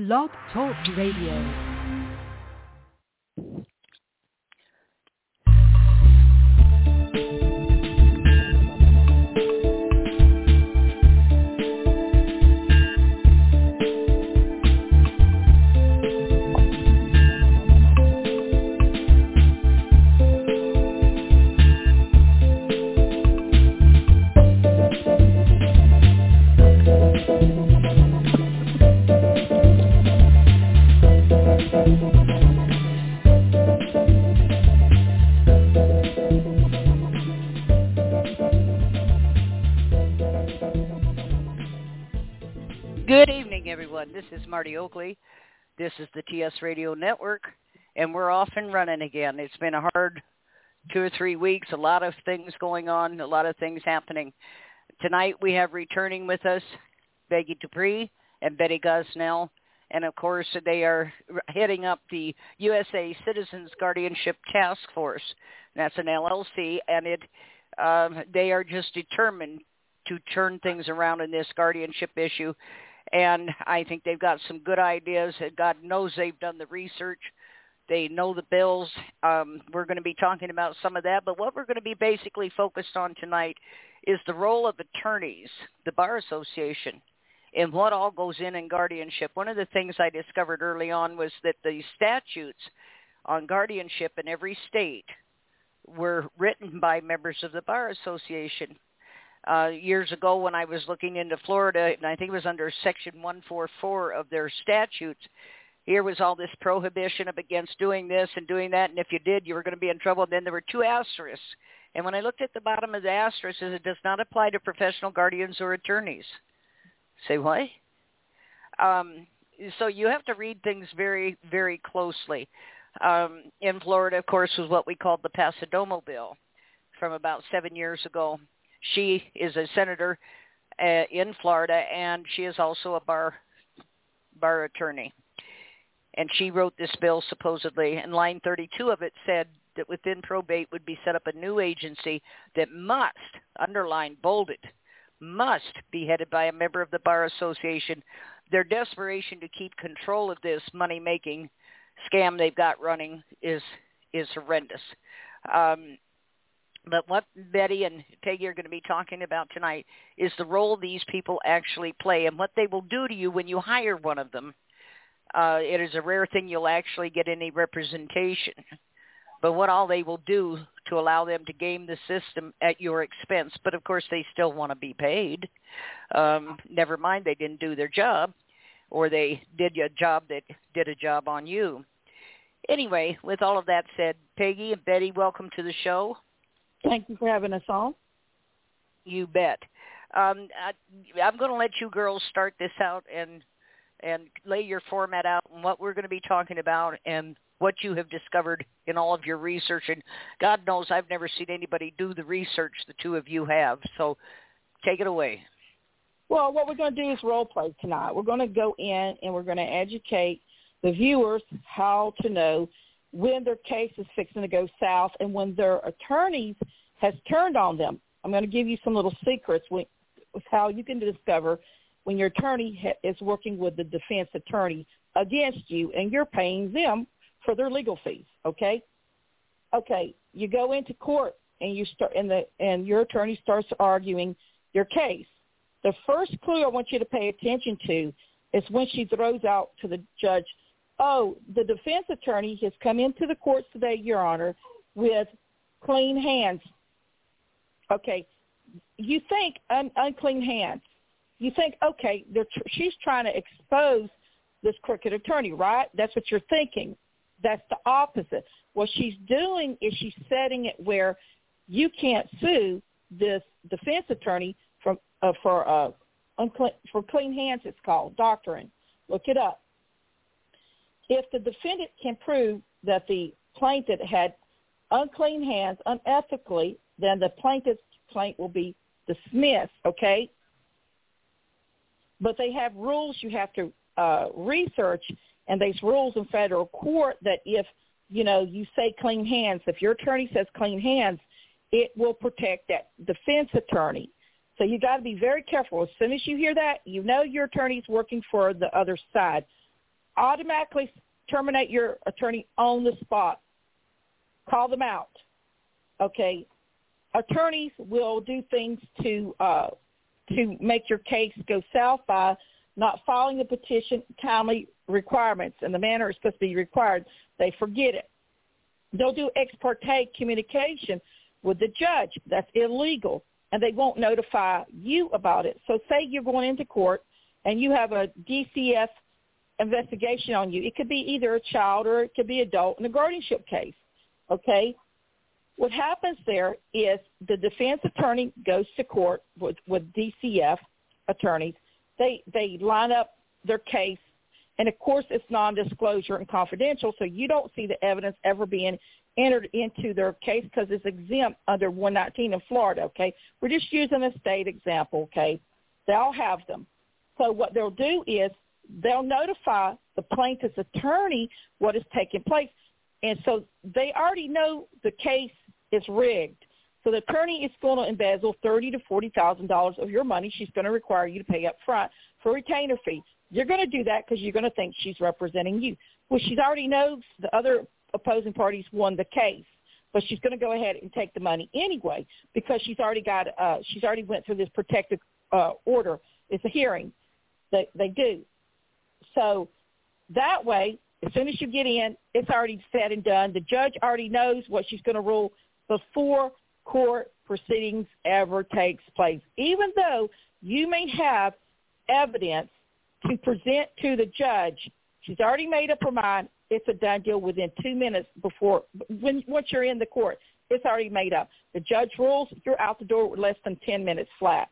Blog Talk Radio. This is Marty Oakley. This is the TS Radio Network, and we're off and running again. It's been a hard two or three weeks, a lot of things going on, a lot of things happening. Tonight we have returning with us Peggy Dupree and Betty Gosnell, and of course they are heading up the USA Citizens Guardianship Task Force. That's an LLC, and it um, they are just determined to turn things around in this guardianship issue and I think they've got some good ideas. God knows they've done the research. They know the bills. Um, we're going to be talking about some of that, but what we're going to be basically focused on tonight is the role of attorneys, the Bar Association, and what all goes in in guardianship. One of the things I discovered early on was that the statutes on guardianship in every state were written by members of the Bar Association uh, years ago when I was looking into Florida, and I think it was under Section 144 of their statutes. Here was all this prohibition of against doing this and doing that, and if you did, you were going to be in trouble. And then there were two asterisks. And when I looked at the bottom of the asterisk, it does not apply to professional guardians or attorneys. Say what? Um, so you have to read things very, very closely. Um, in Florida, of course, was what we called the Passidomo Bill from about seven years ago she is a senator uh, in Florida, and she is also a bar bar attorney. And she wrote this bill supposedly, and line 32 of it said that within probate would be set up a new agency that must, underline, bolded, must be headed by a member of the Bar Association. Their desperation to keep control of this money-making scam they've got running is is horrendous. Um, but what Betty and Peggy are going to be talking about tonight is the role these people actually play and what they will do to you when you hire one of them. Uh, it is a rare thing you'll actually get any representation. But what all they will do to allow them to game the system at your expense. But of course they still want to be paid. Um, never mind they didn't do their job or they did a job that did a job on you. Anyway, with all of that said, Peggy and Betty, welcome to the show. Thank you for having us on. You bet. Um, I, I'm going to let you girls start this out and and lay your format out and what we're going to be talking about and what you have discovered in all of your research. And God knows I've never seen anybody do the research the two of you have. So take it away. Well, what we're going to do is role play tonight. We're going to go in and we're going to educate the viewers how to know when their case is fixing to go south and when their attorneys has turned on them. I'm going to give you some little secrets with how you can discover when your attorney is working with the defense attorney against you and you're paying them for their legal fees. Okay. Okay. You go into court and you start and the and your attorney starts arguing your case. The first clue I want you to pay attention to is when she throws out to the judge oh, the defense attorney has come into the courts today, Your Honor, with clean hands. Okay, you think un- unclean hands. You think, okay, tr- she's trying to expose this crooked attorney, right? That's what you're thinking. That's the opposite. What she's doing is she's setting it where you can't sue this defense attorney from uh, for uh, unclean, for clean hands. It's called doctrine. Look it up. If the defendant can prove that the plaintiff had unclean hands unethically, then the plaintiff's complaint will be dismissed, okay? But they have rules you have to uh, research, and there's rules in federal court that if, you know, you say clean hands, if your attorney says clean hands, it will protect that defense attorney. So you got to be very careful. As soon as you hear that, you know your attorney's working for the other side. Automatically terminate your attorney on the spot. Call them out. Okay. Attorneys will do things to uh, to make your case go south by not following the petition timely requirements and the manner it's supposed to be required. They forget it. They'll do ex parte communication with the judge. That's illegal, and they won't notify you about it. So say you're going into court and you have a DCF investigation on you. It could be either a child or it could be adult in a guardianship case. Okay? What happens there is the defense attorney goes to court with, with DCF attorneys. They they line up their case and of course it's non-disclosure and confidential, so you don't see the evidence ever being entered into their case because it's exempt under 119 in Florida, okay? We're just using a state example, okay? They'll have them. So what they'll do is they'll notify the plaintiff's attorney what is taking place. And so they already know the case is rigged. So the attorney is going to embezzle thirty to forty thousand dollars of your money. She's going to require you to pay up front for retainer fee. You're going to do that because you're going to think she's representing you. Well, she already knows the other opposing parties won the case, but she's going to go ahead and take the money anyway because she's already got uh, she's already went through this protective uh, order. It's a hearing that they do. So that way, as soon as you get in, it's already said and done. The judge already knows what she's going to rule before court proceedings ever takes place, even though you may have evidence to present to the judge. She's already made up her mind. It's a done deal within two minutes before when once you're in the court. It's already made up. The judge rules. You're out the door with less than ten minutes flat,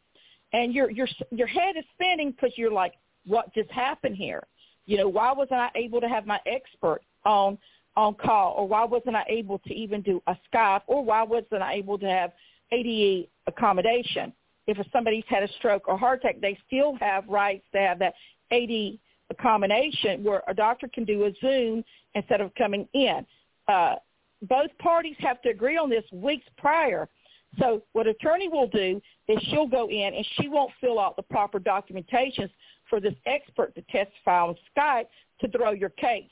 and your your your head is spinning because you're like, what just happened here? You know, why wasn't I able to have my expert on on call, or why wasn't I able to even do a Skype, or why wasn't I able to have ADA accommodation? If somebody's had a stroke or heart attack, they still have rights to have that AD accommodation where a doctor can do a Zoom instead of coming in. Uh, both parties have to agree on this weeks prior. So what attorney will do is she'll go in and she won't fill out the proper documentations for this expert to testify on Skype to throw your case.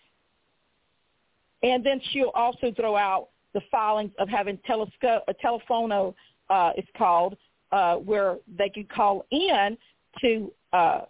And then she'll also throw out the filings of having telescope, a telephono, uh, it's called, uh, where they can call in to uh,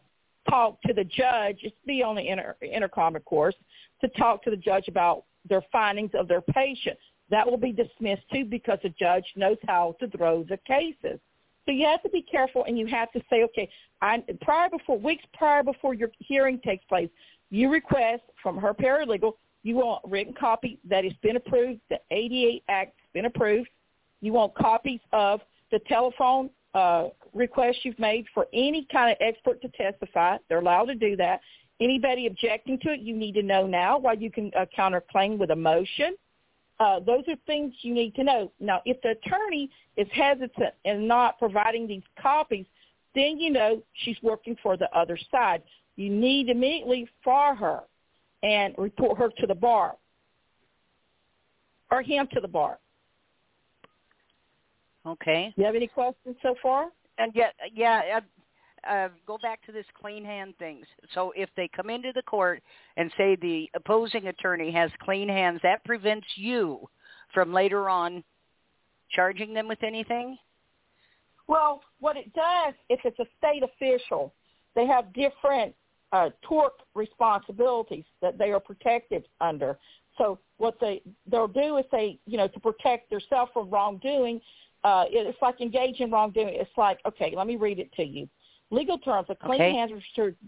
talk to the judge. It's be on the inter, intercom, of course, to talk to the judge about their findings of their patient. That will be dismissed too because the judge knows how to throw the cases. So you have to be careful and you have to say, okay, I, prior before, weeks prior before your hearing takes place, you request from her paralegal, you want written copy that has been approved, the ADA Act has been approved. You want copies of the telephone uh, request you've made for any kind of expert to testify. They're allowed to do that. Anybody objecting to it, you need to know now while you can uh, counterclaim with a motion. Uh, those are things you need to know. Now, if the attorney is hesitant and not providing these copies, then you know she's working for the other side. You need to immediately fire her and report her to the bar or him to the bar. Okay. You have any questions so far? And yet, yeah, uh, go back to this clean hand things. So if they come into the court and say the opposing attorney has clean hands, that prevents you from later on charging them with anything? Well, what it does, if it's a state official, they have different uh, tort responsibilities that they are protected under. So what they they'll do is they, you know, to protect themselves from wrongdoing, uh, it's like engage in wrongdoing. It's like, okay, let me read it to you. Legal terms, a clean okay. hands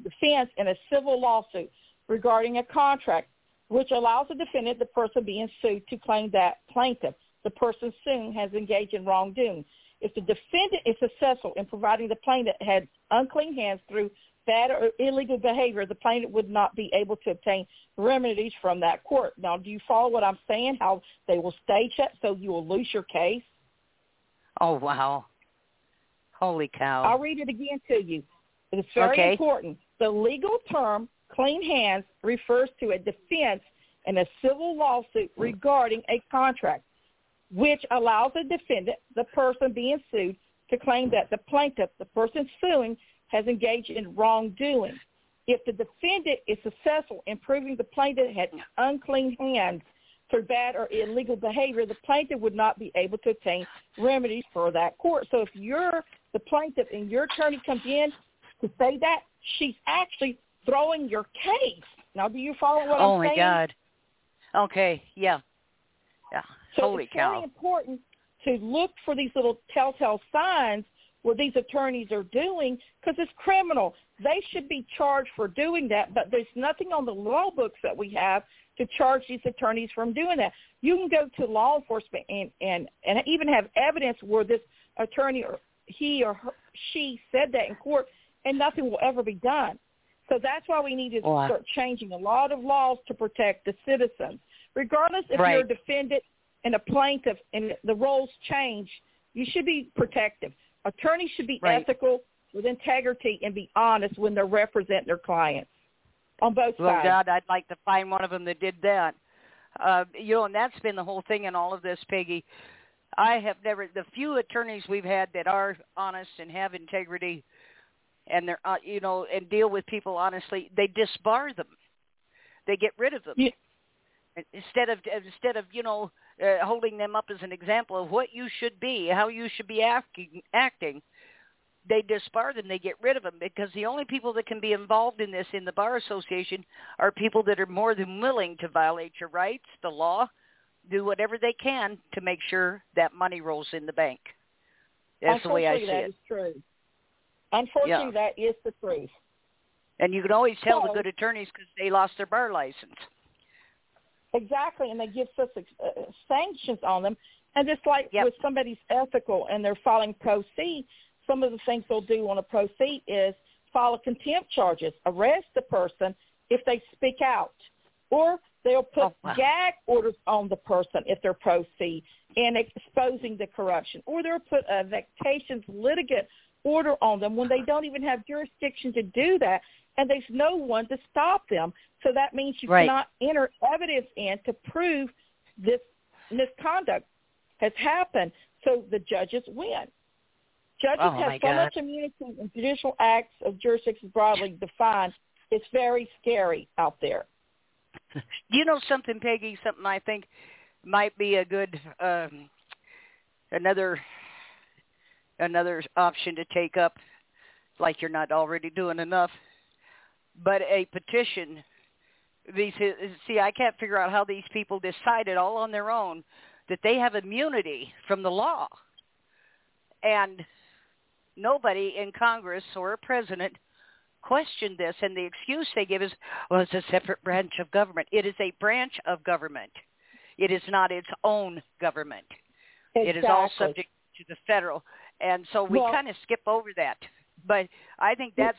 defense in a civil lawsuit regarding a contract which allows the defendant, the person being sued, to claim that plaintiff, the person suing, has engaged in wrongdoing. If the defendant is successful in providing the plaintiff had unclean hands through bad or illegal behavior, the plaintiff would not be able to obtain remedies from that court. Now, do you follow what I'm saying? How they will stage that so you will lose your case? Oh wow! Holy cow! I'll read it again to you. It's very okay. important. The legal term "clean hands" refers to a defense in a civil lawsuit regarding a contract, which allows the defendant, the person being sued, to claim that the plaintiff, the person suing, has engaged in wrongdoing. if the defendant is successful in proving the plaintiff had unclean hands through bad or illegal behavior, the plaintiff would not be able to obtain remedies for that court. So if you're the plaintiff and your attorney comes in to say that, she's actually throwing your case. Now, do you follow what oh I'm saying? Oh, my God. Okay. Yeah. Yeah. So Holy it's cow. very important to look for these little telltale signs what these attorneys are doing because it's criminal. They should be charged for doing that, but there's nothing on the law books that we have to charge these attorneys from doing that. You can go to law enforcement and and and even have evidence where this attorney or he or her, she said that in court, and nothing will ever be done. So that's why we need to Wow. start changing a lot of laws to protect the citizens, regardless if Right. you're a defendant and a plaintiff and the roles change. You should be protective. Attorneys should be Right. ethical, with integrity, and be honest when they represent their clients on both Well, sides. God, I'd like to find one of them that did that. Uh, you know, and that's been the whole thing in all of this, Peggy. I have never the few attorneys we've had that are honest and have integrity, and they're uh, you know and deal with people honestly. They disbar them. They get rid of them Yeah. instead of instead of you know uh, holding them up as an example of what you should be, how you should be acting. Acting they disbar them, they get rid of them because the only people that can be involved in this in the bar association are people that are more than willing to violate your rights, the law, do whatever they can to make sure that money rolls in the bank. That's the way I see that it. is true. Unfortunately, Yeah. that is the truth. And you can always tell the good attorneys because they lost their bar license. Exactly, and they give such uh, sanctions on them. And just like Yep. with somebody's ethical and they're filing pro se, some of the things they'll do on a pro se is file a contempt charges, arrest the person if they speak out, or they'll put Oh, wow. gag orders on the person if they're pro se and exposing the corruption, or they'll put a vexatious litigant order on them when they don't even have jurisdiction to do that, and there's no one to stop them. So that means you Right. cannot enter evidence in to prove this misconduct has happened. So the judges win. Judges Oh, have so God. much immunity and judicial acts of jurisdictions broadly defined. It's very scary out there. You know something, Peggy? Something I think might be a good um, another another option to take up, like you're not already doing enough. But a petition. These see, I can't figure out how these people decided all on their own that they have immunity from the law, and nobody in Congress or a president questioned this, and the excuse they give is, well, it's a separate branch of government. It is a branch of government. It is not its own government. It is all subject to the federal. And so we Well- kind of skip over that. But I think that's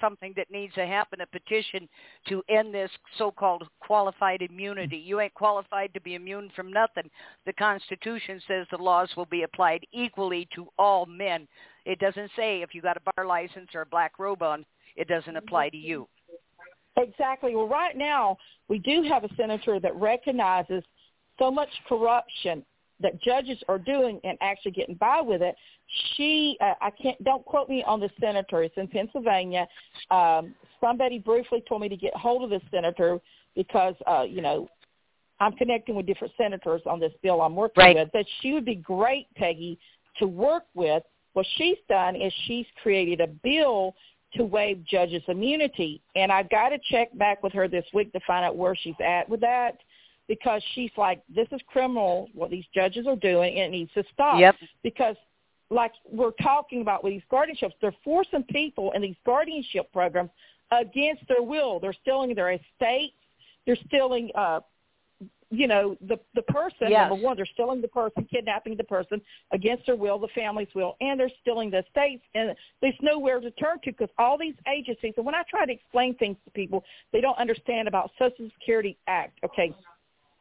something that needs to happen, a petition to end this so-called qualified immunity. You ain't qualified to be immune from nothing. The Constitution says the laws will be applied equally to all men. It doesn't say if you got a bar license or a black robe on, it doesn't apply to you. Exactly. Well, right now we do have a senator that recognizes so much corruption that judges are doing and actually getting by with it. She, uh, I can't, don't quote me on the senator. It's in Pennsylvania. Um, somebody briefly told me to get hold of this senator because, uh, you know, I'm connecting with different senators on this bill I'm working Right. with. That she would be great, Peggy, to work with. What she's done is she's created a bill to waive judges' immunity, and I've got to check back with her this week to find out where she's at with that because she's like, this is criminal what these judges are doing, and it needs to stop. Yep. Because, like we're talking about with these guardianships, they're forcing people in these guardianship programs against their will. They're stealing their estates. They're stealing, uh, you know, the the person. Yes. Number one, they're stealing the person, kidnapping the person against their will, the family's will, and they're stealing the estates. And there's nowhere to turn to because all these agencies. And when I try to explain things to people, they don't understand about Social Security Act. Okay,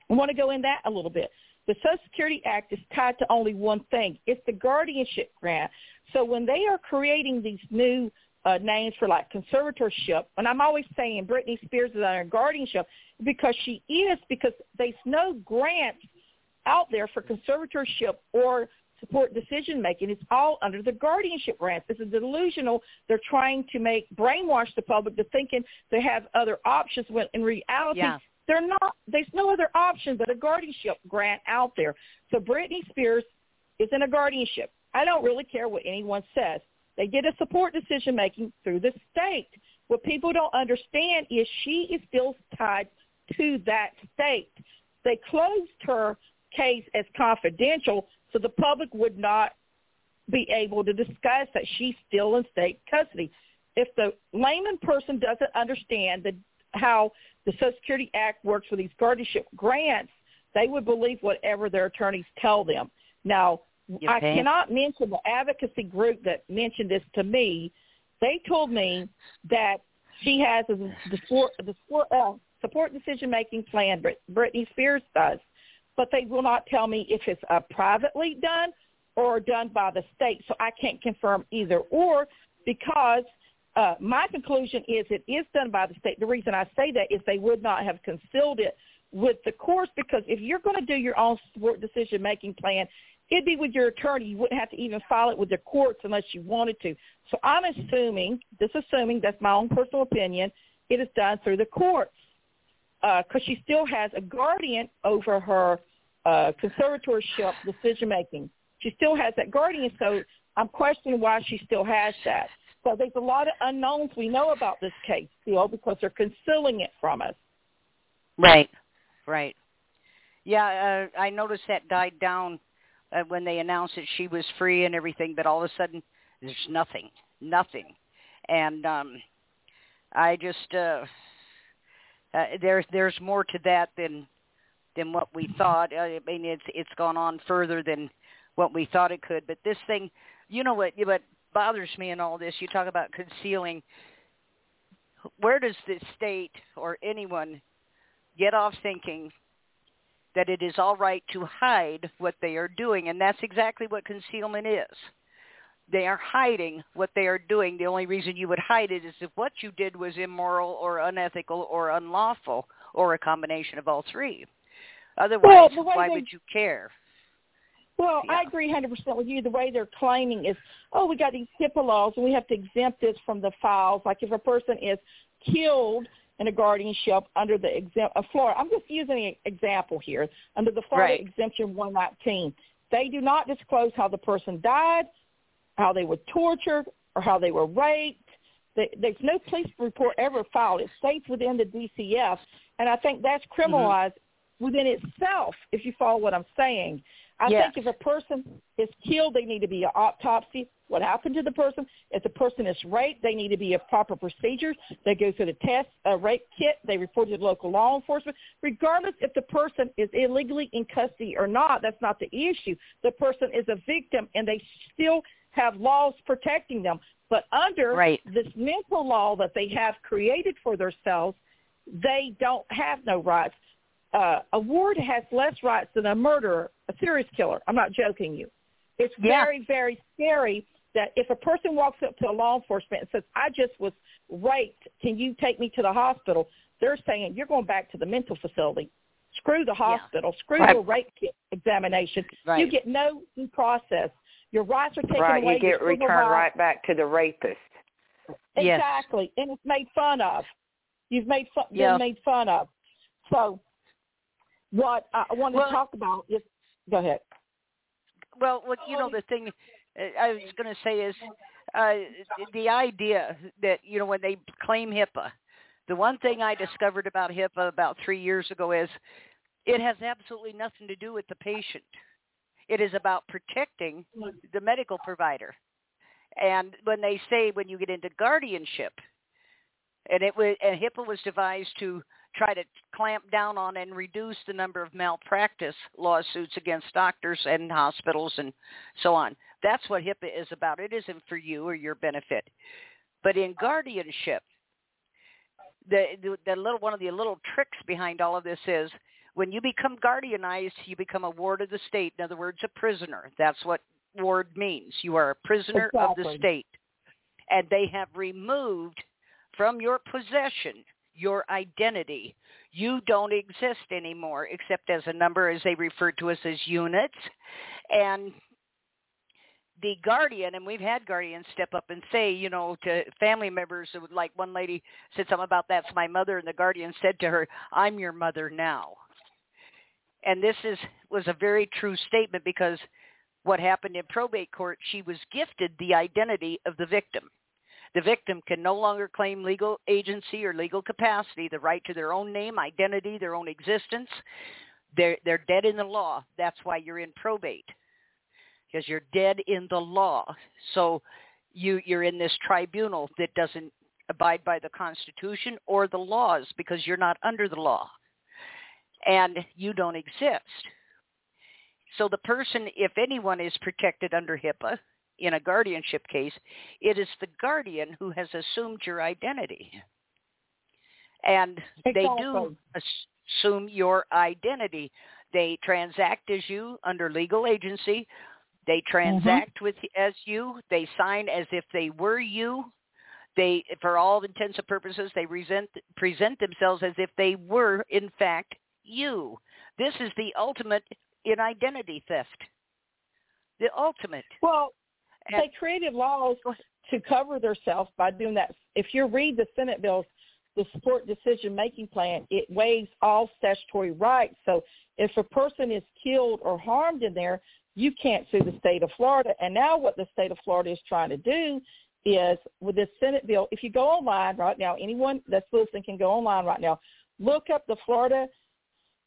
I want to go in that a little bit. The Social Security Act is tied to only one thing. It's the guardianship grant. So when they are creating these new uh, names for like conservatorship, and I'm always saying Britney Spears is under guardianship because she is because there's no grants out there for conservatorship or support decision making. It's all under the guardianship grants. It's a delusional. They're trying to make brainwash the public to thinking they have other options when in reality yeah. they're not. There's no other option but a guardianship grant out there. So Britney Spears is in a guardianship. I don't really care what anyone says. They get a support decision making through the state. What people don't understand is she is still tied to that state. They closed her case as confidential so the public would not be able to discuss that she's still in state custody. If the layman person doesn't understand the, how the Social Security Act works with these guardianship grants, they would believe whatever their attorneys tell them. Now, I cannot mention the advocacy group that mentioned this to me. They told me that she has a, the, the uh, support decision-making plan Britney Spears does, but they will not tell me if it's uh, privately done or done by the state. So I can't confirm either or because uh, my conclusion is it is done by the state. The reason I say that is they would not have concealed it with the courts because if you're going to do your own support decision-making plan, it'd be with your attorney. You wouldn't have to even file it with the courts unless you wanted to. So I'm assuming, just assuming, that's my own personal opinion, it is done through the courts because uh, she still has a guardian over her uh, conservatorship decision making. She still has that guardian, so I'm questioning why she still has that. So there's a lot of unknowns we know about this case still because they're concealing it from us. Right, right. Yeah, uh, I noticed that died down uh, when they announced that she was free and everything, but all of a sudden there's nothing, nothing, and um, I just uh, uh, there's there's more to that than than what we thought. I mean, it's it's gone on further than what we thought it could. But this thing, you know what? What bothers me in all this? You talk about concealing. Where does the state or anyone get off thinking that it is all right to hide what they are doing? And that's exactly what concealment is they are hiding what they are doing. The only reason you would hide it is if what you did was immoral or unethical or unlawful or a combination of all three. Otherwise, well, why they, would you care? Well, yeah. I agree 100% with you. The way they're claiming is, oh, we got these HIPAA laws and we have to exempt this from the files. Like if a person is killed in a guardianship under the exempt of Florida, I'm just using an example here, under the Florida right. Exemption 119. They do not disclose how the person died, how they were tortured or how they were raped. There's no police report ever filed. It stays within the DCF, and I think that's mm-hmm. criminalized mm-hmm. within itself. If you follow what I'm saying, I yes. think if a person is killed, they need to be an autopsy. What happened to the person? If the person is raped, they need to be a proper procedure. They go through the test, a rape kit. They report it to local law enforcement. Regardless if the person is illegally in custody or not, that's not the issue. The person is a victim, and they still have laws protecting them. But under right. this mental law that they have created for themselves, they don't have no rights. Uh, a ward has less rights than a murderer, a serious killer. I'm not joking you. It's yeah. very, very scary that if a person walks up to a law enforcement and says, I just was raped, can you take me to the hospital? They're saying, you're going back to the mental facility. Screw the hospital. Yeah. Screw right. the rape kit examination. Right. You get no due process. Your rights are taken right, away. you get returned right back to the rapist. Exactly, yes. and it's made fun of. You've made fun, yeah. been made fun of. So, what I want well, to talk about is, go ahead. Well, what you know, the thing uh, I was going to say is uh, the idea that you know when they claim HIPAA, the one thing I discovered about HIPAA about three years ago is it has absolutely nothing to do with the patient. It is about protecting the medical provider. And when they say when you get into guardianship, and it was and HIPAA was devised to try to clamp down on and reduce the number of malpractice lawsuits against doctors and hospitals and so on. That's what HIPAA is about. It isn't for you or your benefit. But in guardianship, the, the, the little one of the little tricks behind all of this is when you become guardianized, you become a ward of the state. In other words, a prisoner. That's what ward means. You are a prisoner exactly. of the state. And they have removed from your possession your identity. You don't exist anymore except as a number as they refer to us as units. And the guardian, and we've had guardians step up and say, you know, to family members, like one lady said something about that's my mother, and the guardian said to her, "I'm your mother now." And this is was a very true statement because what happened in probate court, she was gifted the identity of the victim. The victim can no longer claim legal agency or legal capacity, the right to their own name, identity, their own existence. They're they're dead in the law. That's why you're in probate because you're dead in the law. So you you're in this tribunal that doesn't abide by the Constitution or the laws because you're not under the law, and you don't exist. So the person, if anyone is protected under HIPAA in a guardianship case, it is the guardian who has assumed your identity. And they do assume your identity. They transact as you under legal agency. They transact mm-hmm. with as you. They sign as if they were you. They, for all intents and purposes, they resent, present themselves as if they were, in fact, you. This is the ultimate in identity theft. The ultimate. Well, they created laws to cover themselves by doing that. If you read the Senate bills, the support decision making plan, it waives all statutory rights. So if a person is killed or harmed in there, you can't sue the state of Florida. And now what the state of Florida is trying to do is with this Senate bill, if you go online right now, anyone that's listening can go online right now, look up the Florida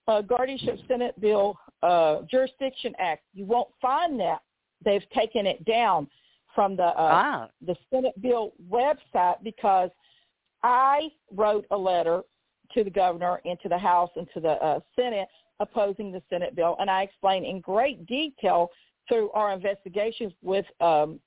uh, Guardianship Senate Bill uh, Jurisdiction Act. You won't find that. They've taken it down from the uh, ah. the Senate bill website because I wrote a letter to the governor and to the House and to the uh, Senate opposing the Senate bill, and I explained in great detail through our investigations with um,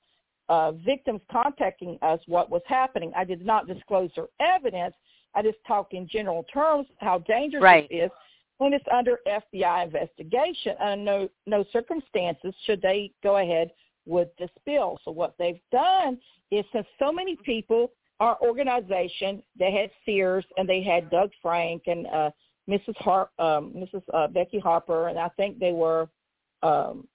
uh, victims contacting us what was happening. I did not disclose their evidence. I just talked in general terms how dangerous right. it is when it's under FBI investigation. Under no, no circumstances should they go ahead with this bill. So what they've done is since so many people, our organization, they had Sears and they had Doug Frank and uh, Mrs. Har- um, Mrs. Uh, Becky Harper, and I think they were um,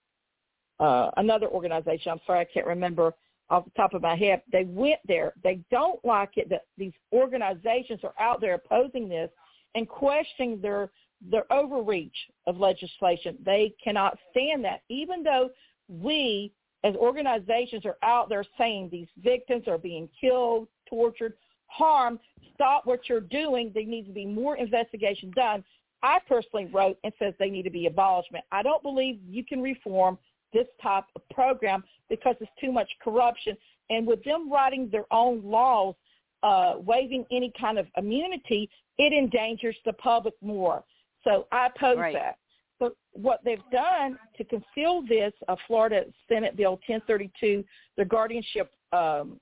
uh, another organization. I'm sorry, I can't remember off the top of my head. They went there. They don't like it that these organizations are out there opposing this and questioning their their overreach of legislation. They cannot stand that, even though we as organizations are out there saying these victims are being killed, tortured, harmed. Stop what you're doing. There needs to be more investigation done. I personally wrote and says they need to be abolishment. I don't believe you can reform this type of program because it's too much corruption. And with them writing their own laws, uh, waiving any kind of immunity, it endangers the public more. So I oppose right. that. But what they've done to conceal this, uh, Florida Senate Bill 1032, the Guardianship um,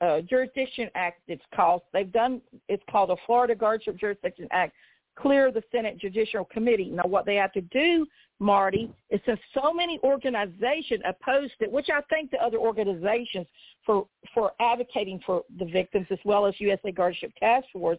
uh, Jurisdiction Act, it's called. They've done. It's called the Florida Guardianship Jurisdiction Act. Clear the Senate Judicial Committee. Now, what they have to do, Marty, is since so many organizations opposed it, which I thank the other organizations for for advocating for the victims as well as USA Guardianship Task Force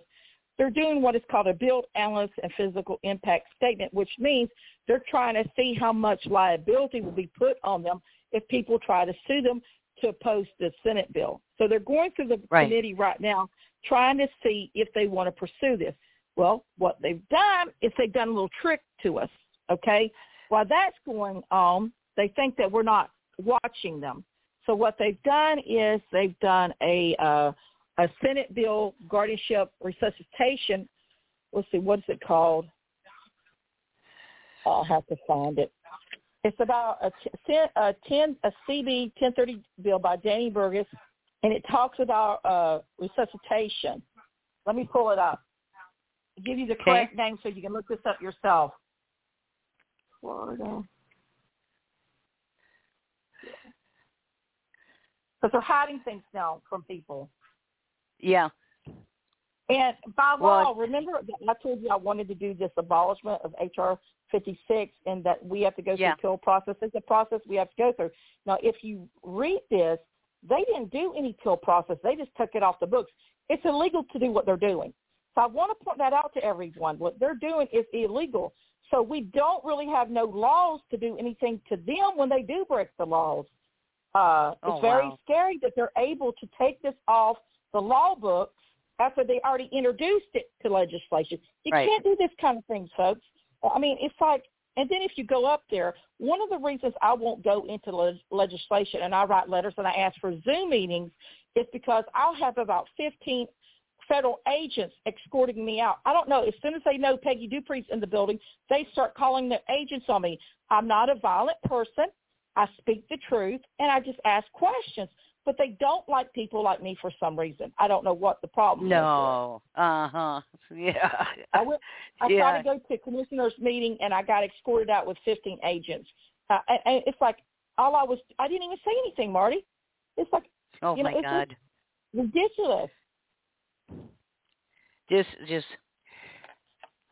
they're doing what is called a bill analysis and fiscal impact statement, which means they're trying to see how much liability will be put on them if people try to sue them to oppose the Senate bill. So they're going through the right. committee right now trying to see if they want to pursue this. Well, what they've done is they've done a little trick to us, okay? While that's going on, they think that we're not watching them. So what they've done is they've done a uh, a Senate bill guardianship resuscitation. Let's see, what's it called? I'll have to find it. It's about a, a, 10, a CB 1030 bill by Danny Burgess, and it talks about uh, resuscitation. Let me pull it up. I'll give you the correct okay. name so you can look this up yourself. Florida. Because they're hiding things now from people. Yeah. And by law, well, remember I told you I wanted to do this abolishment of HR 56 and that we have to go through yeah. the appeal process. It's a process we have to go through. Now, if you read this, they didn't do any pill process. They just took it off the books. It's illegal to do what they're doing. So I want to point that out to everyone. What they're doing is illegal. So we don't really have no laws to do anything to them when they do break the laws. Uh, oh, it's very wow. scary that they're able to take this off the law books after they already introduced it to legislation. You right. can't do this kind of thing, folks. Uh, I mean, it's like, and then if you go up there, one of the reasons I won't go into le- legislation and I write letters and I ask for Zoom meetings is because I'll have about 15 federal agents escorting me out. I don't know. As soon as they know Peggy Dupree's in the building, they start calling their agents on me. I'm not a violent person. I speak the truth, and I just ask questions. But they don't like people like me for some reason. I don't know what the problem no. is. No. Uh huh. Yeah. I went. I yeah. tried to go to a commissioner's meeting, and I got escorted out with 15 agents. Uh, and, and it's like all I was. I didn't even say anything, Marty. It's like. Oh you know, my it's God. Ridiculous. Just, just.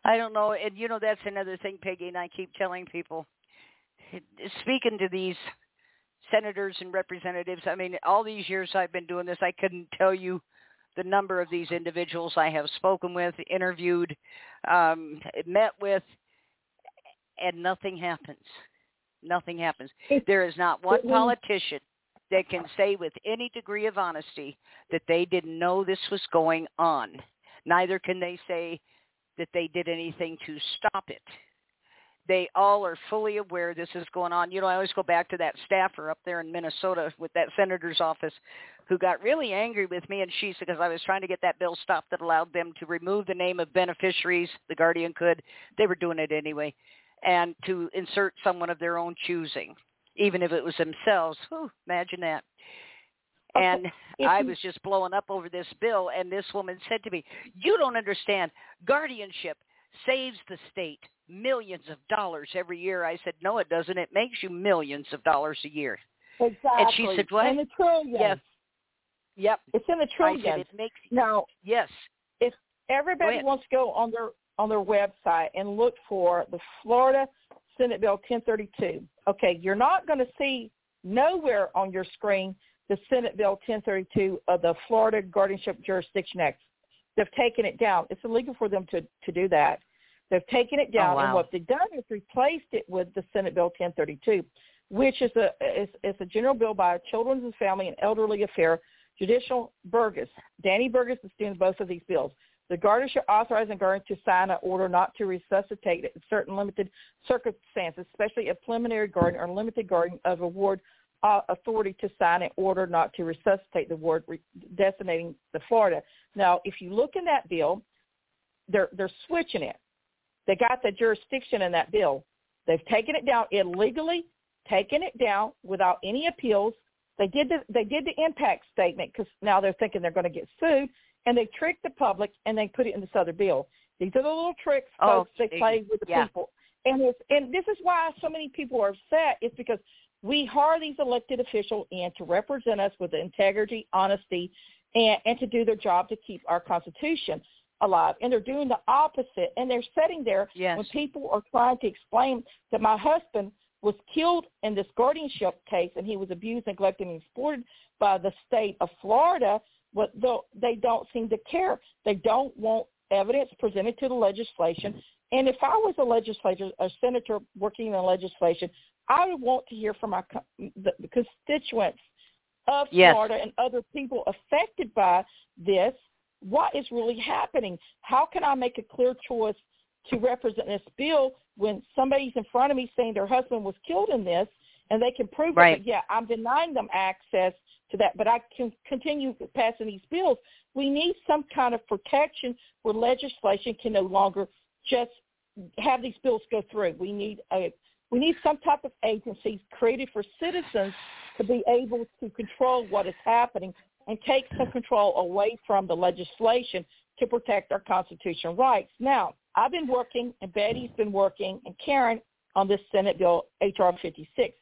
I don't know, and you know that's another thing, Peggy, and I keep telling people. Speaking to these senators and representatives. I mean, all these years I've been doing this, I couldn't tell you the number of these individuals I have spoken with, interviewed, um, met with, and nothing happens. Nothing happens. There is not one politician that can say with any degree of honesty that they didn't know this was going on. Neither can they say that they did anything to stop it they all are fully aware this is going on. You know, I always go back to that staffer up there in Minnesota with that senator's office who got really angry with me and she said because I was trying to get that bill stopped that allowed them to remove the name of beneficiaries, the guardian could. They were doing it anyway. And to insert someone of their own choosing, even if it was themselves. Whew, imagine that. And I was just blowing up over this bill and this woman said to me, "You don't understand. Guardianship saves the state millions of dollars every year. I said, no, it doesn't. It makes you millions of dollars a year. Exactly. And she said, what? In the trillions. Yes. Yep. It's in the trillions. Said, it makes now. Yes. If everybody wants to go on their on their website and look for the Florida Senate Bill 1032, okay, you're not going to see nowhere on your screen the Senate Bill 1032 of the Florida Guardianship Jurisdiction Act. They've taken it down. It's illegal for them to to do that. They've taken it down, oh, wow. and what they've done is replaced it with the Senate Bill 1032, which is a is, is a general bill by Children's and Family and Elderly Affair Judicial Burgess. Danny Burgess is doing both of these bills. The guardianship authorizing guardian to sign an order not to resuscitate in certain limited circumstances, especially a preliminary guardian or limited guardian of award uh, authority to sign an order not to resuscitate the ward re- designating the Florida. Now, if you look in that bill, they're they're switching it. They got the jurisdiction in that bill. They've taken it down illegally, taken it down without any appeals. They did the they did the impact statement because now they're thinking they're going to get sued, and they tricked the public and they put it in this other bill. These are the little tricks, oh, folks. Oh, they play with the yeah. people, and it's, and this is why so many people are upset. It's because we hire these elected officials in to represent us with integrity, honesty, and, and to do their job to keep our Constitution alive. And they're doing the opposite. And they're sitting there Yes. when people are trying to explain that my husband was killed in this guardianship case and he was abused, neglected, and exploited by the state of Florida, but they don't seem to care. They don't want evidence presented to the legislation. And if I was a legislator, a senator working in the legislation, I would want to hear from my the, the constituents of Yes. Florida and other people affected by this. What is really happening? How can I make a clear choice to represent this bill when somebody's in front of me saying their husband was killed in this, and they can prove Right. it? But yeah, I'm denying them access to that, but I can continue passing these bills. We need some kind of protection where legislation can no longer just have these bills go through. We need a we need some type of agency created for citizens to be able to control what is happening and take some control away from the legislation to protect our constitutional rights. Now, I've been working, and Betty's been working, and Karen on this Senate Bill HR 56.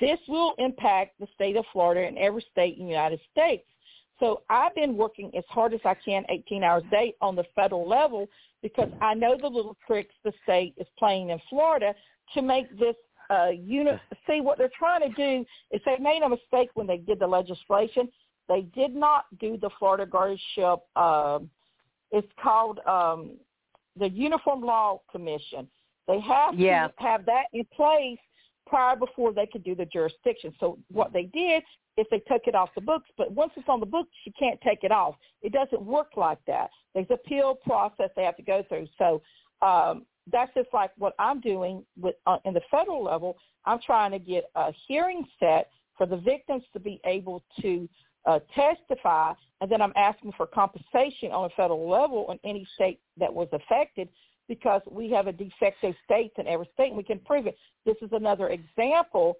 This will impact the state of Florida and every state in the United States. So I've been working as hard as I can, 18 hours a day, on the federal level because I know the little tricks the state is playing in Florida to make this uh, unit. See, what they're trying to do is they made a mistake when they did the legislation. They did not do the Florida guardianship. Um, it's called um, the Uniform Law Commission. They have Yeah. to have that in place prior before they could do the jurisdiction. So what they did is they took it off the books, but once it's on the books, you can't take it off. It doesn't work like that. There's a appeal process they have to go through. So um, that's just like what I'm doing with uh, in the federal level. I'm trying to get a hearing set for the victims to be able to uh, testify, and then I'm asking for compensation on a federal level in any state that was affected because we have a defective state in every state, and we can prove it. This is another example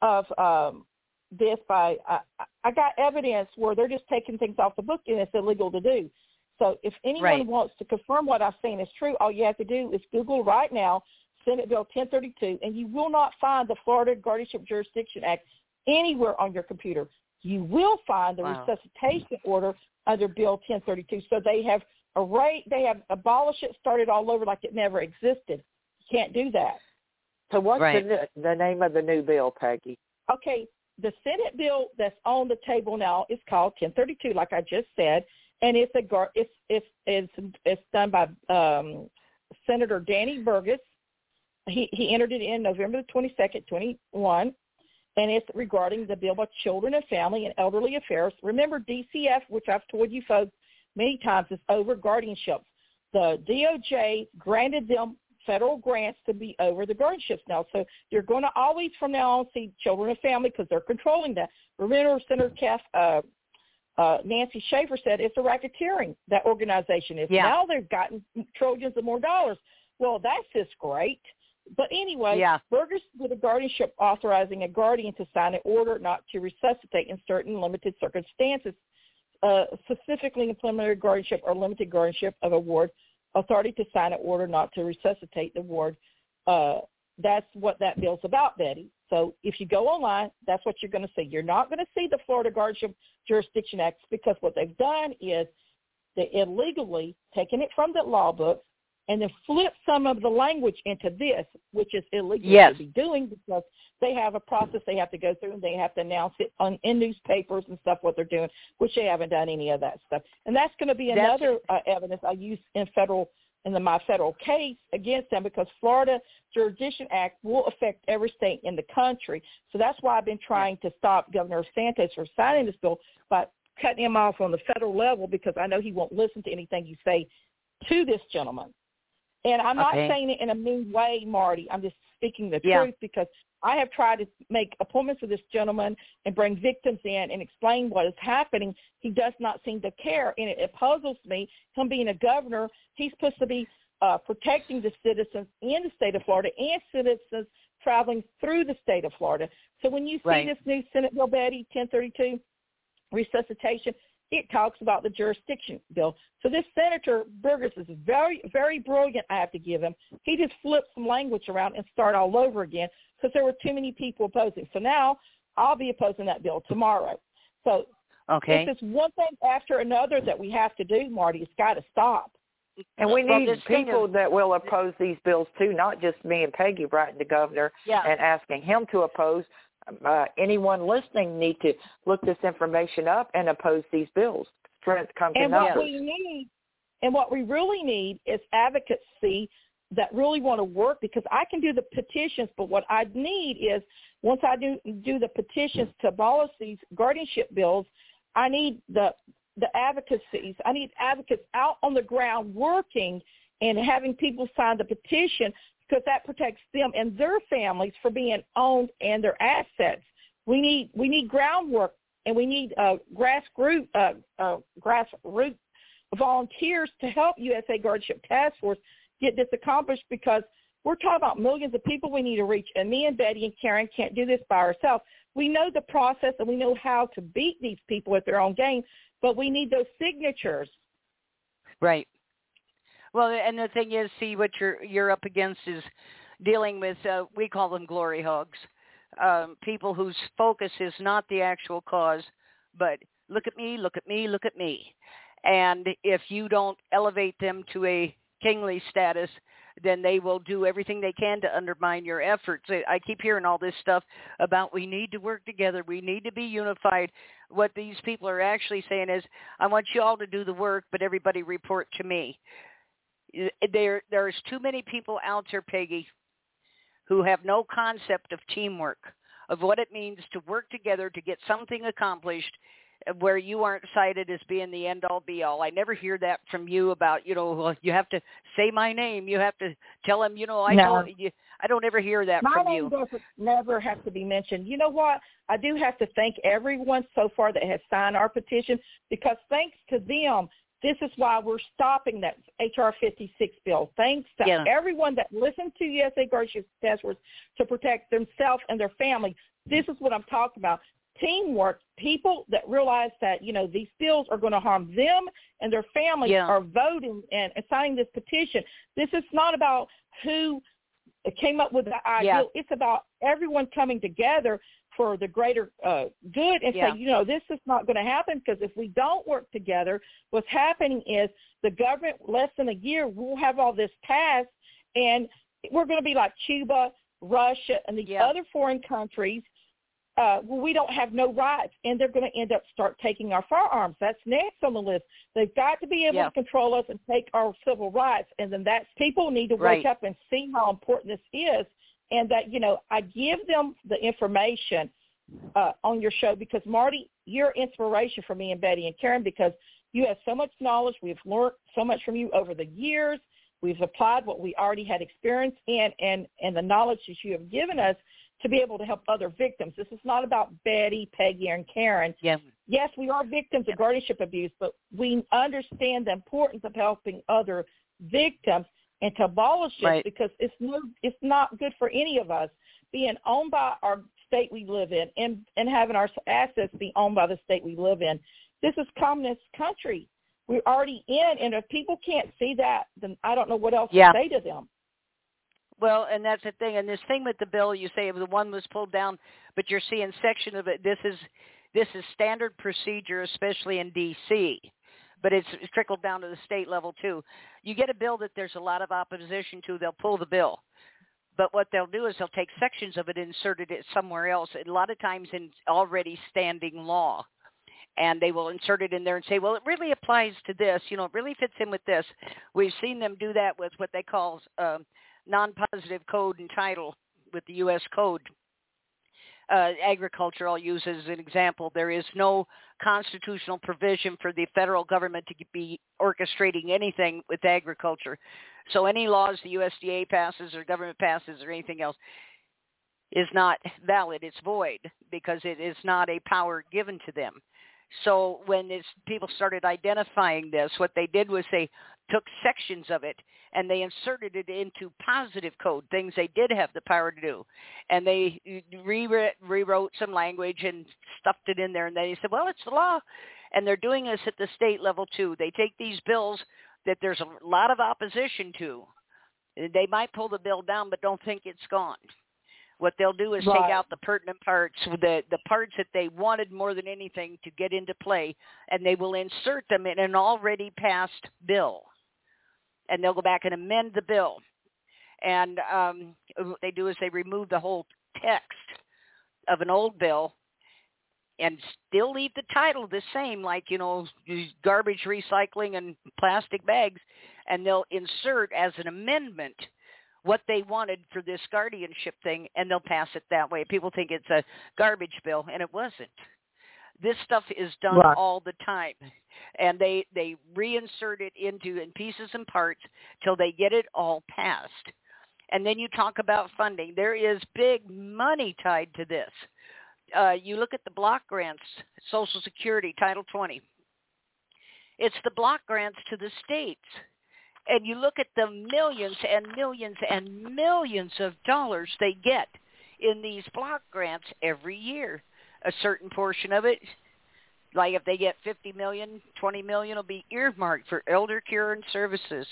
of um, this by I, I got evidence where they're just taking things off the book and it's illegal to do. So if anyone right. wants to confirm what I'm saying is true, all you have to do is Google right now Senate Bill 1032, and you will not find the Florida Guardianship Jurisdiction Act anywhere on your computer. You will find the wow. resuscitation order under Bill 1032. So they have array, they have abolished it, started all over like it never existed. You can't do that. So what's right. the, the name of the new bill, Peggy? Okay, the Senate bill that's on the table now is called 1032, like I just said, and it's a it's it's it's, it's done by um, Senator Danny Burgess. He he entered it in November the 22nd, 21, and it's regarding the bill about children and family and elderly affairs. Remember DCF, which I've told you folks many times, is over guardianships. The DOJ granted them federal grants to be over the guardianships now. So you're going to always from now on see children and family because they're controlling that. Remember, Senator Kath, uh, uh, Nancy Schaefer said it's a racketeering, that organization is. Yeah. Now they've gotten trillions of more dollars. Well, that's just great. But anyway, yeah. Burgess with a guardianship authorizing a guardian to sign an order not to resuscitate in certain limited circumstances, uh, specifically preliminary guardianship or limited guardianship of a ward authority to sign an order not to resuscitate the ward. Uh, that's what that bill's about, Betty. So if you go online, that's what you're going to see. You're not going to see the Florida Guardianship Jurisdiction Act because what they've done is they illegally taken it from the law books and then flip some of the language into this, which is illegal yes. to be doing because they have a process they have to go through and they have to announce it on in newspapers and stuff what they're doing, which they haven't done any of that stuff. And that's going to be another uh, evidence I use in federal in the, my federal case against them because Florida Jurisdiction Act will affect every state in the country. So that's why I've been trying to stop Governor Santos from signing this bill by cutting him off on the federal level because I know he won't listen to anything you say to this gentleman. And I'm not okay. saying it in a mean way, Marty. I'm just speaking the yeah. truth because I have tried to make appointments with this gentleman and bring victims in and explain what is happening. He does not seem to care, and it, it puzzles me. Him being a governor, he's supposed to be uh, protecting the citizens in the state of Florida and citizens traveling through the state of Florida. So when you see right. this new Senate Bill Betty 1032 resuscitation, it talks about the jurisdiction bill. So this Senator Burgess is very, very brilliant, I have to give him. He just flipped some language around and start all over again because there were too many people opposing. So now I'll be opposing that bill tomorrow. So okay. this is one thing after another that we have to do, Marty. It's got to stop. And we well, need people is, that will oppose these bills too, not just me and Peggy writing to the governor yeah. and asking him to oppose. Uh, anyone listening need to look this information up and oppose these bills. Strength comes and in what numbers. we need, and what we really need is advocacy that really want to work because I can do the petitions, but what I need is once I do do the petitions to abolish these guardianship bills, I need the the advocacies. I need advocates out on the ground working and having people sign the petition because that protects them and their families for being owned and their assets. We need we need groundwork and we need uh, grassroots uh, uh, grassroots volunteers to help USA Guardianship Task Force get this accomplished because we're talking about millions of people we need to reach, and me and Betty and Karen can't do this by ourselves. We know the process and we know how to beat these people at their own game, but we need those signatures. Right. Well, and the thing is, see what you're you're up against is dealing with uh, we call them glory hogs, um, people whose focus is not the actual cause, but look at me, look at me, look at me, and if you don't elevate them to a kingly status, then they will do everything they can to undermine your efforts. I keep hearing all this stuff about we need to work together, we need to be unified. What these people are actually saying is, I want you all to do the work, but everybody report to me. Eh, there, there's too many people out there, Peggy, who have no concept of teamwork, of what it means to work together to get something accomplished eh, where you aren't cited as being the end all be all. I never hear that from you about, you know, well, you have to say my name. You have to tell them, you know, I no. know you I don't ever hear that my from name you. doesn't never have to be mentioned. You know what? I do have to thank everyone so far that has signed our petition because thanks to them, this is why we're stopping that HR 56 bill. Thanks to Yeah. everyone that listened to USA Grocery Task Force to protect themselves and their family. This is what I'm talking about. Teamwork, people that realize that, you know, these bills are going to harm them and their families Yeah. are voting and, and signing this petition. This is not about who came up with the ideal. It's about everyone coming together for the greater uh, good and Yeah. say, you know, this is not going to happen because if we don't work together, what's happening is the government, less than a year, will have all this passed, and we're going to be like Cuba, Russia, and these Yeah. other foreign countries. Uh, well, we don't have no rights, and they're going to end up start taking our firearms. That's next on the list. They've got to be able Yeah. to control us and take our civil rights, and then that's people need to Right. wake up and see how important this is, and that you know I give them the information uh, on your show because Marty, you're inspiration for me and Betty and Karen because you have so much knowledge. We've learned so much from you over the years. We've applied what we already had experience in and, and the knowledge that you have given us to be able to help other victims. This is not about Betty, Peggy, and Karen. Yeah. Yes, we are victims of guardianship abuse, but we understand the importance of helping other victims and to abolish this Right. because it's no, it's not good for any of us being owned by our state we live in and and having our assets be owned by the state we live in. This is communist country. We're already in, and if people can't see that, then I don't know what else Yeah. to say to them. Well, and that's the thing. And this thing with the bill, you say the one was pulled down, but you're seeing section of it. This is this is standard procedure, especially in D.C. But it's, it's trickled down to the state level too. You get a bill that there's a lot of opposition to, they'll pull the bill. But what they'll do is they'll take sections of it and insert it somewhere else. And a lot of times in already standing law. And they will insert it in there and say, well, it really applies to this. You know, it really fits in with this. We've seen them do that with what they call um, non-positive code and title with the U.S. Code. Uh, agriculture, I'll use as an example. There is no constitutional provision for the federal government to be orchestrating anything with agriculture. So any laws the USDA passes or government passes or anything else is not valid. It's void because it is not a power given to them. So when this, people started identifying this, what they did was they took sections of it and they inserted it into positive code, things they did have the power to do. And they rewrote, rewrote some language and stuffed it in there. And they said, well, it's the law. And they're doing this at the state level too. They take these bills that there's a lot of opposition to. They might pull the bill down, but don't think it's gone. What they'll do is Right. take out the pertinent parts, the the parts that they wanted more than anything to get into play, and they will insert them in an already passed bill. And they'll go back and amend the bill. And um, what they do is they remove the whole text of an old bill and still leave the title the same, like, you know, garbage recycling and plastic bags, and they'll insert as an amendment what they wanted for this guardianship thing, and they'll pass it that way. People think it's a garbage bill, and it wasn't. This stuff is done Right. all the time, and they they reinsert it into in pieces and parts till they get it all passed. And then you talk about funding. There is big money tied to this. Uh, you look at the block grants, Social Security, Title 20. It's the block grants to the states and you look at the millions and millions and millions of dollars they get in these block grants every year. A certain portion of it, like if they get 50 million, 20 million will be earmarked for elder care and services.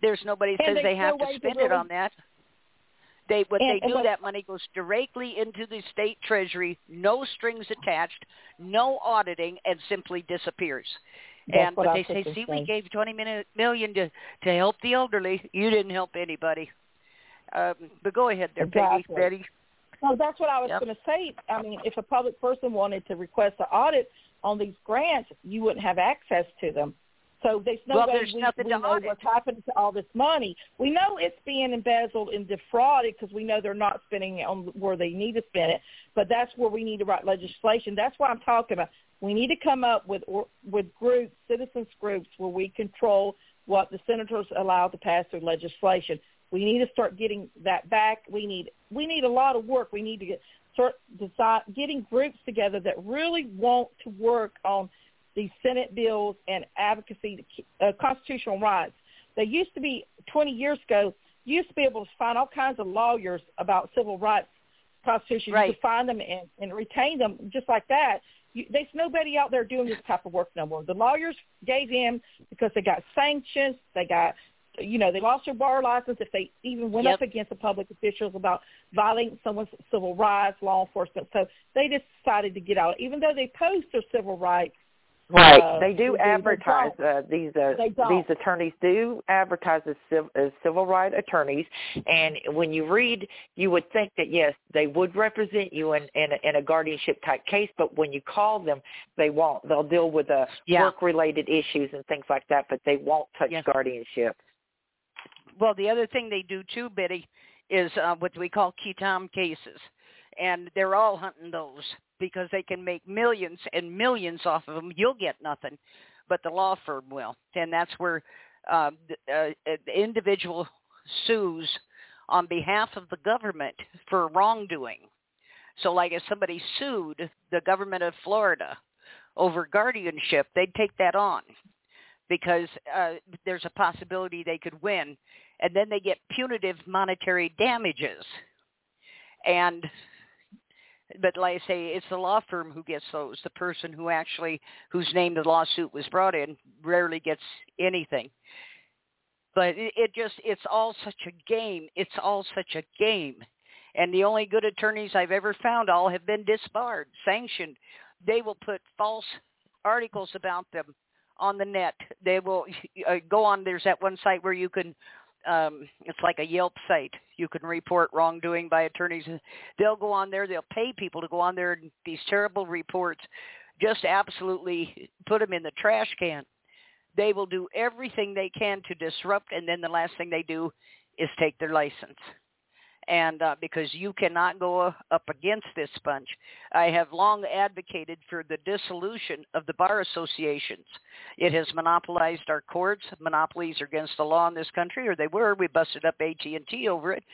There's nobody that says they have no to way to spend it on that. They what And- they do that money goes directly into the state treasury, no strings attached, no auditing, and simply disappears. That's and but they say, see, we gave twenty million to to help the elderly. You didn't help anybody. Um, but go ahead there, Peggy, Betty. Well, that's what I was Yep. going to say. I mean, if a public person wanted to request an audit on these grants, you wouldn't have access to them. So there's no well, way there's we, nothing we to know audit. what's happened to all this money. We know it's being embezzled and defrauded because we know they're not spending it on where they need to spend it. But that's where we need to write legislation. That's why I'm talking about. We need to come up with or, with groups, citizens groups, where we control what the senators allow to pass through legislation. We need to start getting that back. We need we need a lot of work. We need to get start decide, getting groups together that really want to work on these Senate bills and advocacy, uh, constitutional rights. They used to be 20 years ago. You used to be able to find all kinds of lawyers about civil rights constitution. Right. You could find them and, and retain them just like that. You, there's nobody out there doing this type of work no more. The lawyers gave in because they got sanctions. They got, you know, they lost their bar license if they even went Yep. up against the public officials about violating someone's civil rights, law enforcement. So they just decided to get out, even though they post their civil rights. Right. Uh, they do advertise. Uh, these uh, these attorneys do advertise as, civ- as civil right attorneys, and when you read, you would think that yes, they would represent you in in a, in a guardianship type case, but when you call them, they won't. They'll deal with uh, Yeah. work related issues and things like that, but they won't touch Yes. guardianship. Well, the other thing they do too, Biddy, is uh, what we call key qui tam cases, and they're all hunting those because they can make millions and millions off of them. You'll get nothing, but the law firm will, and that's where uh, the, uh, the individual sues on behalf of the government for wrongdoing. So, like if somebody sued the government of Florida over guardianship, they'd take that on because uh, there's a possibility they could win and then they get punitive monetary damages. And but like I say, it's the law firm who gets those. The person who actually whose name the lawsuit was brought in rarely gets anything. But it, it just it's all such a game. It's all such a game. And the only good attorneys I've ever found all have been disbarred, sanctioned. They will put false articles about them on the net. They will uh, go on. There's that one site where you can. Um, it's like a Yelp site. You can report wrongdoing by attorneys. They'll go on there. They'll pay people to go on there and these terrible reports. Just absolutely put them in the trash can. They will do everything they can to disrupt, and then the last thing they do is take their license and uh, because you cannot go uh, up against this bunch. I have long advocated for the dissolution of the bar associations. It has monopolized our courts. Monopolies are against the law in this country, or they were. We busted up AT&T over it.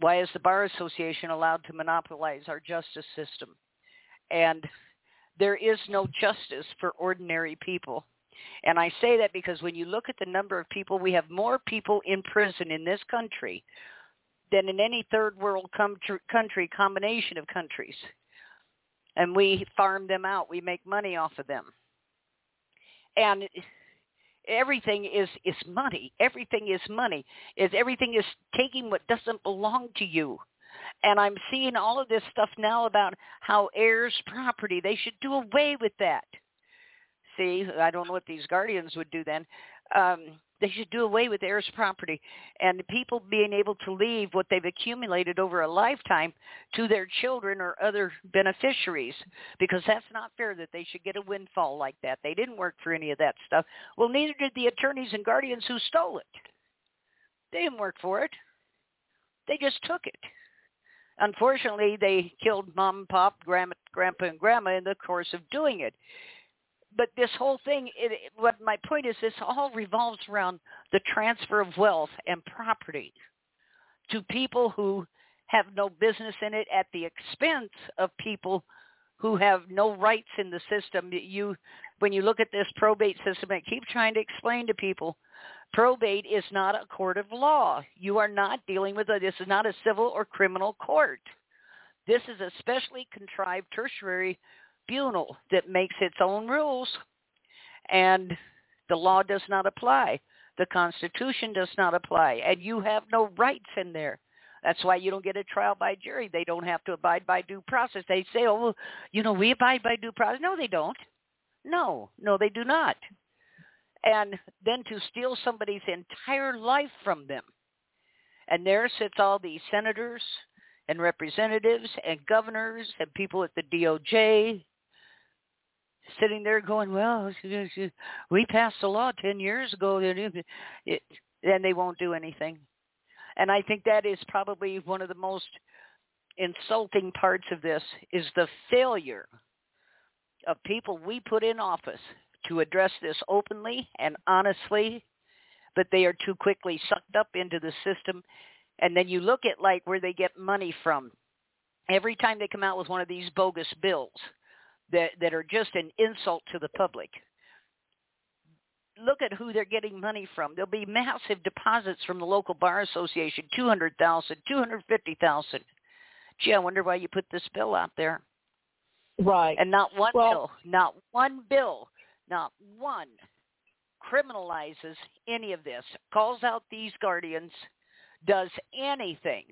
Why is the bar association allowed to monopolize our justice system? And there is no justice for ordinary people. And I say that because when you look at the number of people, we have more people in prison in this country than in any third world country combination of countries. And we farm them out. We make money off of them. And everything is is money. Everything is money. Is everything is taking what doesn't belong to you. And I'm seeing all of this stuff now about how heirs property, they should do away with that. See, I don't know what these guardians would do then. Um, they should do away with heirs property and people being able to leave what they've accumulated over a lifetime to their children or other beneficiaries because that's not fair that they should get a windfall like that. They didn't work for any of that stuff. Well, neither did the attorneys and guardians who stole it. They didn't work for it. They just took it. Unfortunately, they killed mom pop, grandma, grandpa, and grandma in the course of doing it but this whole thing, it, what my point is, this all revolves around the transfer of wealth and property to people who have no business in it at the expense of people who have no rights in the system. You, when you look at this probate system, I keep trying to explain to people, probate is not a court of law. You are not dealing with a, this is not a civil or criminal court. This is a specially contrived tertiary tribunal that makes its own rules and the law does not apply. The Constitution does not apply and you have no rights in there. That's why you don't get a trial by jury. They don't have to abide by due process. They say, oh, well, you know, we abide by due process. No, they don't. No, no, they do not. And then to steal somebody's entire life from them. And there sits all these senators and representatives and governors and people at the DOJ sitting there going, well, we passed a law 10 years ago. And they won't do anything. And I think that is probably one of the most insulting parts of this is the failure of people we put in office to address this openly and honestly, but they are too quickly sucked up into the system. And then you look at like where they get money from. Every time they come out with one of these bogus bills that, that are just an insult to the public, look at who they're getting money from. There'll be massive deposits from the local bar association, 200,000, 250,000. Gee, I wonder why you put this bill out there. Right. And not one well, bill, not one bill, not one criminalizes any of this, calls out these guardians, does anything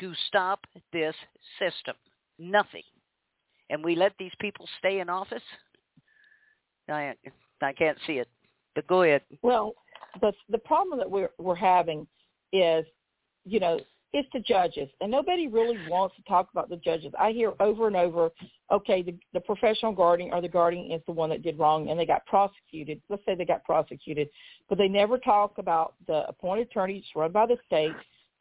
to stop this system. Nothing. And we let these people stay in office? I, I can't see it. But go ahead. Well, the the problem that we're we're having is, you know, it's the judges, and nobody really wants to talk about the judges. I hear over and over, okay, the, the professional guardian or the guardian is the one that did wrong, and they got prosecuted. Let's say they got prosecuted, but they never talk about the appointed attorneys run by the state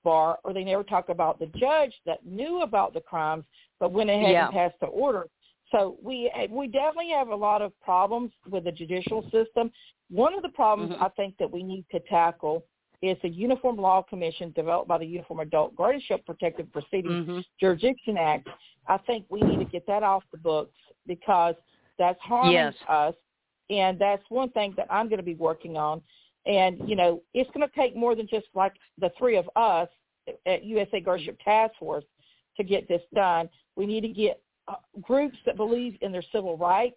bar, or they never talk about the judge that knew about the crimes but went ahead yeah. and passed the order. So we we definitely have a lot of problems with the judicial system. One of the problems mm-hmm. I think that we need to tackle is the Uniform Law Commission developed by the Uniform Adult Guardianship Protective Proceedings mm-hmm. Jurisdiction Act. I think we need to get that off the books because that's harming yes. us, and that's one thing that I'm going to be working on. And you know, it's going to take more than just like the three of us at USA Guardianship Task Force to get this done. We need to get uh, groups that believe in their civil rights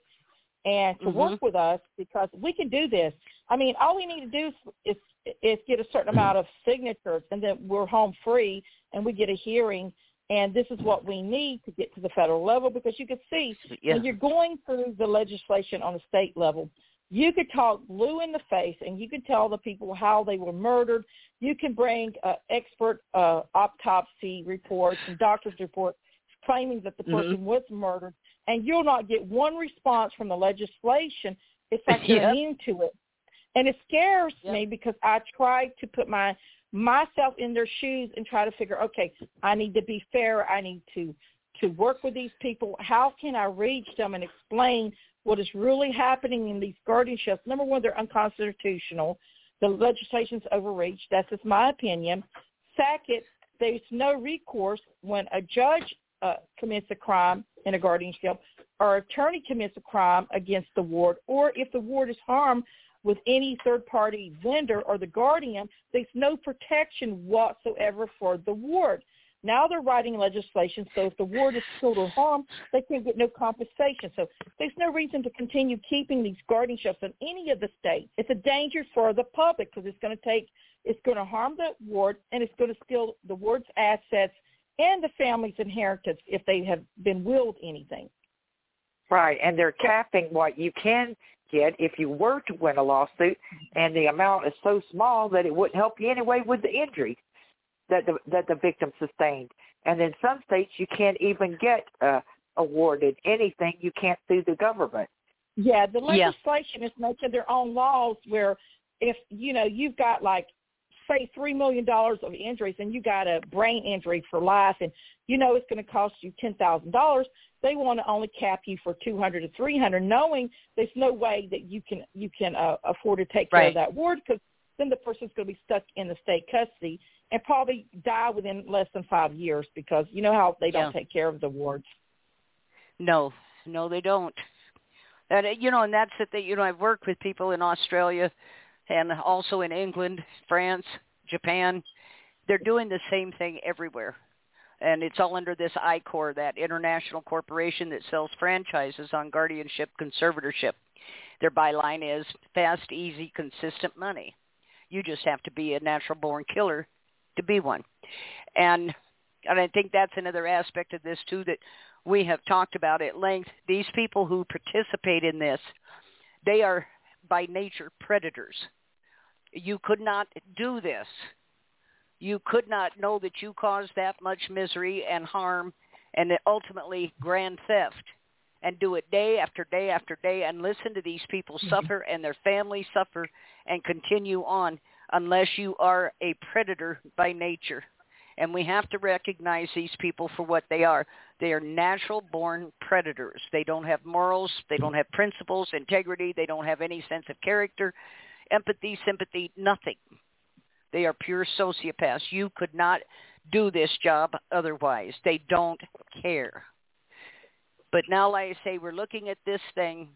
and to mm-hmm. work with us because we can do this. I mean, all we need to do is, is, is get a certain amount of signatures, and then we're home free, and we get a hearing. And this is what we need to get to the federal level because you can see yeah. when you're going through the legislation on the state level, you could talk blue in the face and you could tell the people how they were murdered. You can bring uh, expert uh, autopsy reports and doctor's reports claiming that the person mm-hmm. was murdered, and you'll not get one response from the legislation. It's like you're yep. immune to it, and it scares yep. me because I try to put my myself in their shoes and try to figure, okay, I need to be fair. I need to to work with these people. How can I reach them and explain what is really happening in these guardianships? Number one, they're unconstitutional. The legislation's overreached. That's just my opinion. Second, there's no recourse when a judge uh, commits a crime in a guardianship or attorney commits a crime against the ward or if the ward is harmed with any third party vendor or the guardian, there's no protection whatsoever for the ward. Now they're writing legislation so if the ward is killed or harmed, they can't get no compensation. So there's no reason to continue keeping these guardianships in any of the states. It's a danger for the public because it's going to take, it's going to harm the ward and it's going to steal the ward's assets and the family's inheritance if they have been willed anything. Right, and they're capping what you can get if you were to win a lawsuit, and the amount is so small that it wouldn't help you anyway with the injury that the that the victim sustained. And in some states, you can't even get uh, awarded anything. You can't sue the government. Yeah, the legislation yeah. is making their own laws where if you know you've got like say three million dollars of injuries and you got a brain injury for life and you know it's going to cost you ten thousand dollars they want to only cap you for two hundred to three hundred knowing there's no way that you can you can uh, afford to take right. care of that ward because then the person's going to be stuck in the state custody and probably die within less than five years because you know how they don't yeah. take care of the wards no no they don't and uh, you know and that's the thing you know i've worked with people in australia and also in England, France, Japan. They're doing the same thing everywhere. And it's all under this ICOR, that international corporation that sells franchises on guardianship conservatorship. Their byline is fast, easy, consistent money. You just have to be a natural born killer to be one. And and I think that's another aspect of this too that we have talked about at length. These people who participate in this, they are by nature predators you could not do this. You could not know that you caused that much misery and harm and ultimately grand theft and do it day after day after day and listen to these people Mm-hmm. suffer and their families suffer and continue on unless you are a predator by nature. And we have to recognize these people for what they are. They are natural born predators. They don't have morals. They don't have principles, integrity. They don't have any sense of character, empathy, sympathy, nothing. They are pure sociopaths. You could not do this job otherwise. They don't care. But now, like I say, we're looking at this thing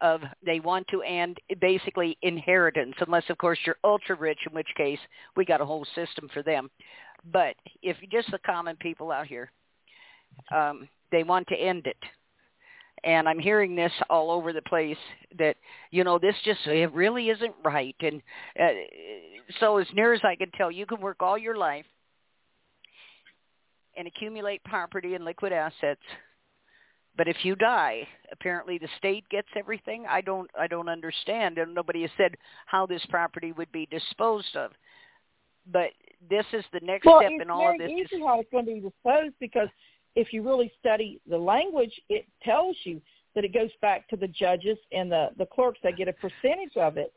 of they want to end basically inheritance, unless of course you're ultra rich, in which case we got a whole system for them. But if just the common people out here, um, they want to end it. And I'm hearing this all over the place that you know this just it really isn't right. And uh, so as near as I can tell, you can work all your life and accumulate property and liquid assets but if you die apparently the state gets everything i don't i don't understand and nobody has said how this property would be disposed of but this is the next well, step in all of this it's very easy how it's going to be disposed because if you really study the language, it tells you that it goes back to the judges and the the clerks. They get a percentage of it.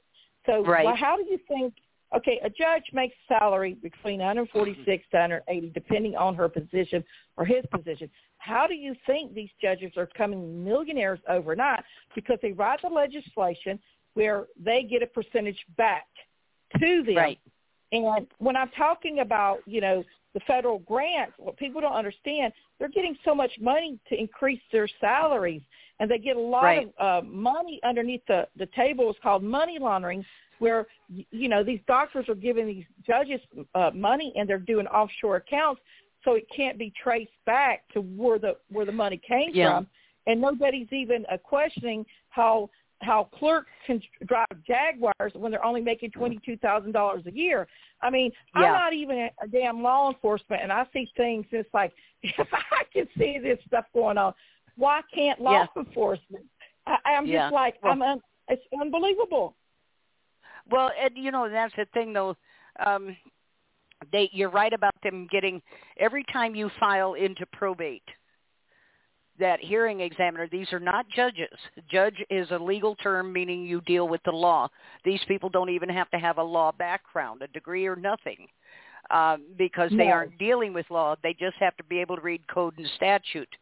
So, Right. well, how do you think? Okay, a judge makes salary between 146 to 180, depending on her position or his position. How do you think these judges are becoming millionaires overnight? Because they write the legislation where they get a percentage back to them. right And when I'm talking about, you know, the federal grants, what people don't understand, they're getting so much money to increase their salaries, and they get a lot Right. of uh, money underneath the the table. It's called money laundering, where you know these doctors are giving these judges uh, money, and they're doing offshore accounts, so it can't be traced back to where the where the money came Yeah. from, and nobody's even uh, questioning how how clerks can drive Jaguars when they're only making twenty two thousand dollars a year. I mean, Yeah. I'm not even a, damn law enforcement, and I see things. It's like if I can see this stuff going on, why can't law Yeah. enforcement? I, I'm just like I'm. Un, it's unbelievable. Well and you know that's the thing though um they you're right about them getting every time you file into probate that hearing examiner these are not judges. Judge is a legal term meaning you deal with the law. These people don't even have to have a law background a degree or nothing um, because they No. aren't dealing with law. They just have to be able to read code and statute.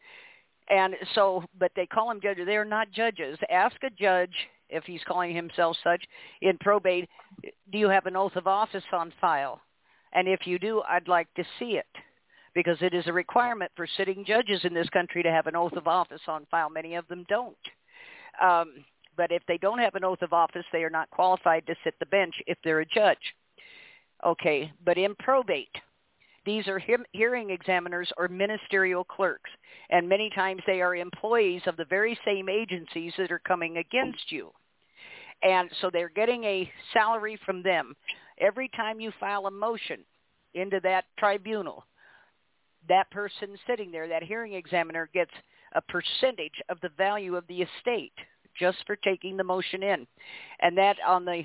And so but they call them judges. They're not judges. Ask a judge if he's calling himself such in probate do you have an oath of office on file and if you do i'd like to see it because it is a requirement for sitting judges in this country to have an oath of office on file. Many of them don't. Um, but if they don't have an oath of office, they are not qualified to sit the bench if they're a judge. Okay, but in probate, these are hearing examiners or ministerial clerks, and many times they are employees of the very same agencies that are coming against you. And so they're getting a salary from them. Every time you file a motion into that tribunal, that person sitting there, that hearing examiner, gets a percentage of the value of the estate just for taking the motion in. And that on the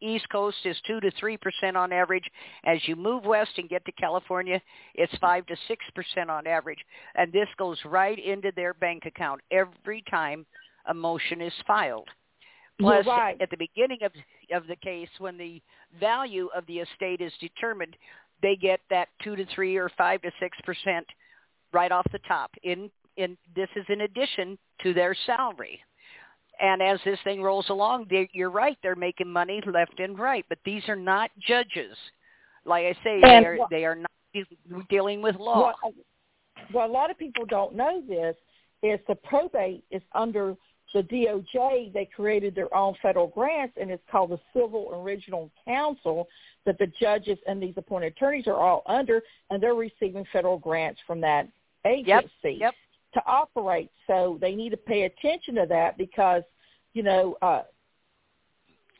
East Coast is 2 to 3% on average. As you move west and get to California, it's 5 to 6% on average. And this goes right into their bank account every time a motion is filed. Plus, right. at the beginning of of the case, when the value of the estate is determined, they get that two to three or five to six percent right off the top. In in this is in addition to their salary. And as this thing rolls along, they, you're right, they're making money left and right. But these are not judges. Like I say, they, are, they are not de- dealing with law. What, well, a lot of people don't know this is the probate is under the DOJ. They created their own federal grants, and it's called the Civil Original Council that the judges and these appointed attorneys are all under, and they're receiving federal grants from that agency Yep, Yep. To operate. So they need to pay attention to that because, you know, uh,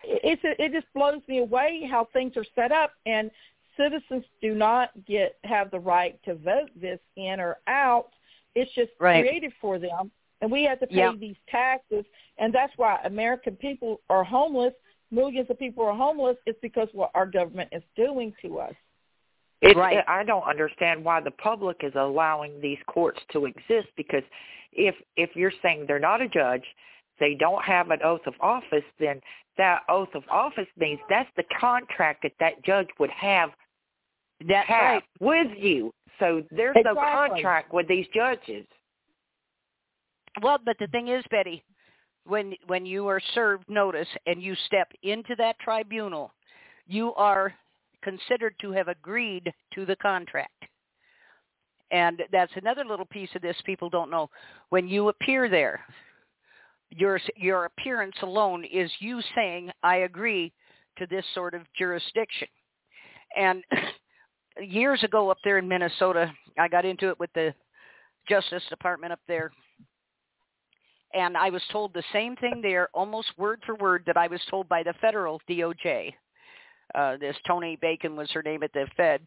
it, it's it just blows me away how things are set up, and citizens do not get have the right to vote this in or out. It's just Right. created for them, and we have to pay Yep. these taxes, and that's why American people are homeless. Millions of people are homeless. It's because what our government is doing to us. It, right. I don't understand why the public is allowing these courts to exist because if if you're saying they're not a judge, they don't have an oath of office, then that oath of office means that's the contract that that judge would have that's have right. with you. So there's exactly. no contract with these judges. Well, but the thing is, Betty, when when you are served notice and you step into that tribunal, you are considered to have agreed to the contract. And that's another little piece of this people don't know. When you appear there, your your appearance alone is you saying I agree to this sort of jurisdiction. And years ago up there in Minnesota, I got into it with the Justice Department up there. And I was told the same thing there, almost word for word, that I was told by the federal DOJ. Uh, this Tony Bacon was her name at the Fed.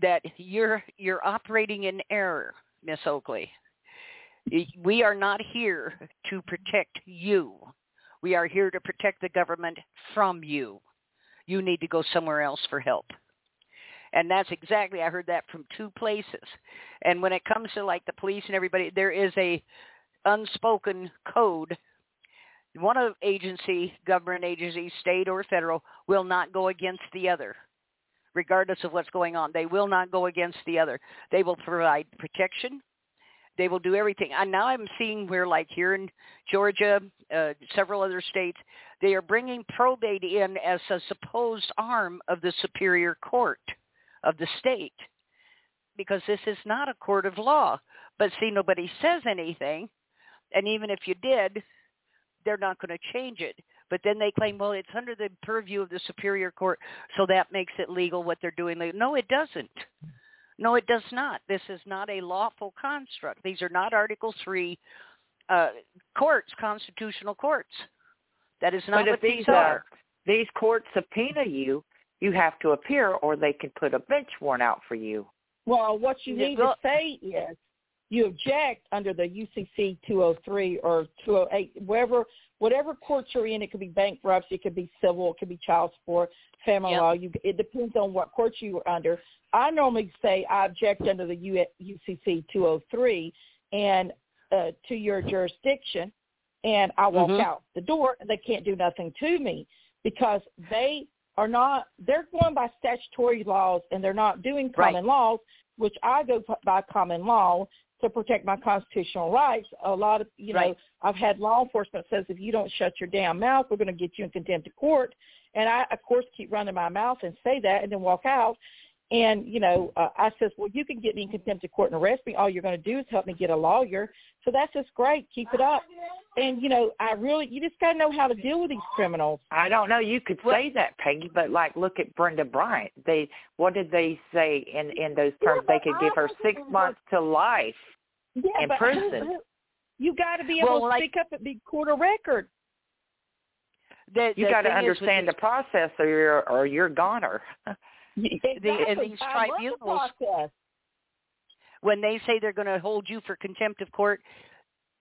That you're you're operating in error, Miss Oakley. We are not here to protect you. We are here to protect the government from you. You need to go somewhere else for help. And that's exactly, I heard that from two places. And when it comes to like the police and everybody, there is a unspoken code. One of agency, government agency, state or federal, will not go against the other, regardless of what's going on. They will not go against the other. They will provide protection. They will do everything. And now I'm seeing where, like here in Georgia, uh, several other states, they are bringing probate in as a supposed arm of the superior court of the state because this is not a court of law. But see, nobody says anything. And even if you did, they're not going to change it. But then they claim, well, it's under the purview of the superior court, so that makes it legal what they're doing. No, it doesn't. No, it does not. This is not a lawful construct. These are not Article 3 uh, courts, constitutional courts. That is not but what if these these are. these courts subpoena you, you have to appear, or they can put a bench warrant out for you. Well, what you need well- to say is you object under the UCC 203 or 208, wherever, whatever court you're in. It could be bankruptcy, it could be civil, it could be child support, family Yep. law. You, it depends on what court you are under. I normally say I object under the U, UCC 203 and uh, to your jurisdiction, and I walk Mhm. out the door, and they can't do nothing to me because they are not. They're going by statutory laws, and they're not doing Right. common laws, which I go by common law to protect my constitutional rights. A lot of you know, Right. I've had law enforcement says if you don't shut your damn mouth, we're going to get you in contempt of court. And I, of course, keep running my mouth and say that, and then walk out. And you know, uh, I says, well, you can get me in contempt of court and arrest me. All you're going to do is help me get a lawyer. So that's just great. Keep it up. And you know, I really, you just got to know how to deal with these criminals. I don't know. You could Well- say that, Peggy, but like, look at Brenda Bryant. They what did they say in in those terms? Yeah, They could I give her six months to life. Yeah, In but prison. you got to be able Well, to like- speak up and be court of record. The, You got to thing is understand these- the process, or you're or you're goner. Exactly. and these I the tribunals- when they say they're going to hold you for contempt of court,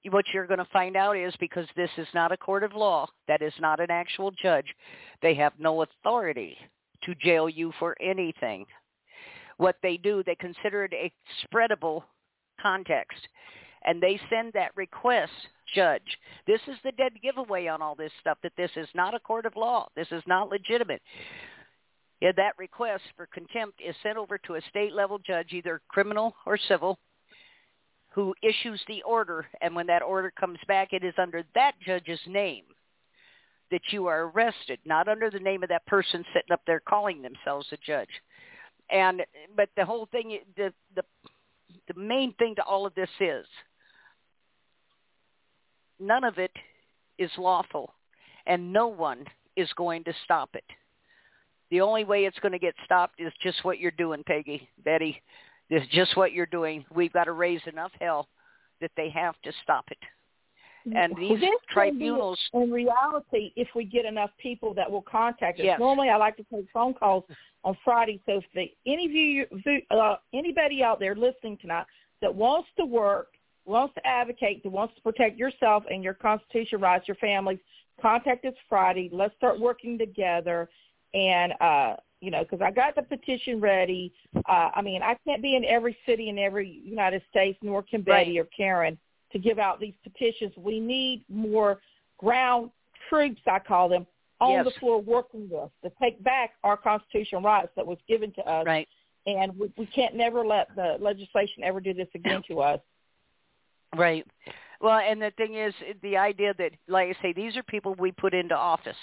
what you're going to find out is because this is not a court of law, that is not an actual judge, they have no authority to jail you for anything. What they do, they consider it a spreadable context. And they send that request, judge. This is the dead giveaway on all this stuff, that this is not a court of law. This is not legitimate. Yeah, that request for contempt is sent over to a state level judge, either criminal or civil, who issues the order. And when that order comes back, it is under that judge's name that you are arrested, not under the name of that person sitting up there calling themselves a judge. And but the whole thing, the the the main thing to all of this is none of it is lawful, and no one is going to stop it. The only way it's going to get stopped is just what you're doing, Peggy, Betty. Is just what you're doing. We've got to raise enough hell that they have to stop it. And these be tribunals, in reality, if we get enough people that will contact us. Yes. Normally, I like to take phone calls on Friday. So if they, any of you, uh, anybody out there listening tonight that wants to work, wants to advocate, that wants to protect yourself and your constitutional rights, your families, contact us Friday. Let's start working together. And uh, you know, because I got the petition ready. Uh, I mean, I can't be in every city in every United States, nor can Betty Right. or Karen to give out these petitions. We need more ground troops, I call them, on Yes. the floor working with us to take back our constitutional rights that was given to us. Right. And we, we can't never let the legislation ever do this again to us. Right. Well, and the thing is, the idea that, like I say, these are people we put into office,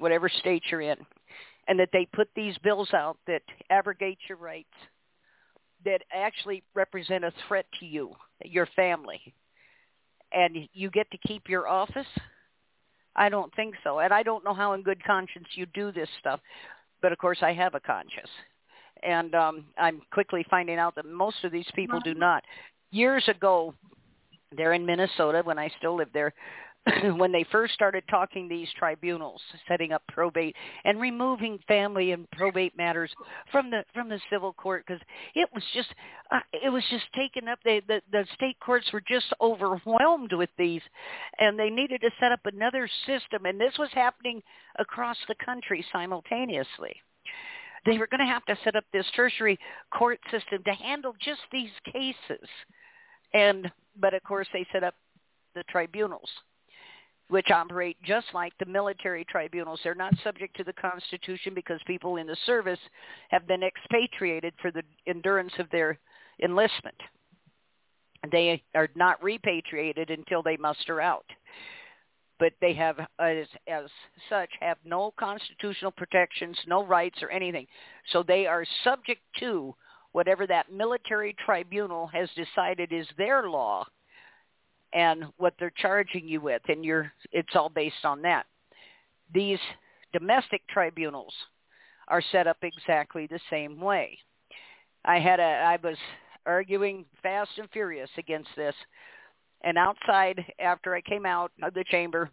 whatever state you're in, and that they put these bills out that abrogate your rights, that actually represent a threat to you, your family, and you get to keep your office. I don't think so, and I don't know how in good conscience you do this stuff, but of course I have a conscience, and um, I'm quickly finding out that most of these people do not. Years ago, there in Minnesota when I still lived there, when they first started talking these tribunals, setting up probate and removing family and probate matters from the from the civil court because it was just uh, it was just taken up. They, the the state courts were just overwhelmed with these, and they needed to set up another system. And this was happening across the country simultaneously. They were going to have to set up this tertiary court system to handle just these cases and but of course they set up the tribunals which operate just like the military tribunals. They're not subject to the constitution because people in the service have been expatriated for the endurance of their enlistment. They are not repatriated until they muster out. But they have as as such have no constitutional protections no rights or anything. So they are subject to whatever that military tribunal has decided is their law and what they're charging you with and you're it's all based on that these domestic tribunals are set up exactly the same way i had a i was arguing fast and furious against this and outside after i came out of the chamber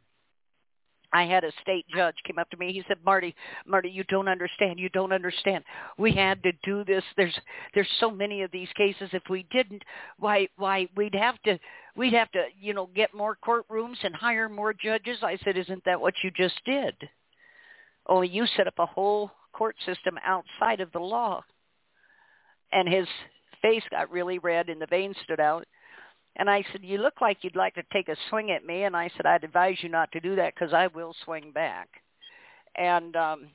I had a state judge came up to me. He said, "Marty, Marty, you don't understand. You don't understand. We had to do this. There's there's so many of these cases. If we didn't, why why we'd have to we'd have to you know get more courtrooms and hire more judges." I said, "Isn't that what you just did? Only you set up a whole court system outside of the law." And his face got really red and the veins stood out. And I said, you look like you'd like to take a swing at me. And I said, I'd advise you not to do that because I will swing back. And um,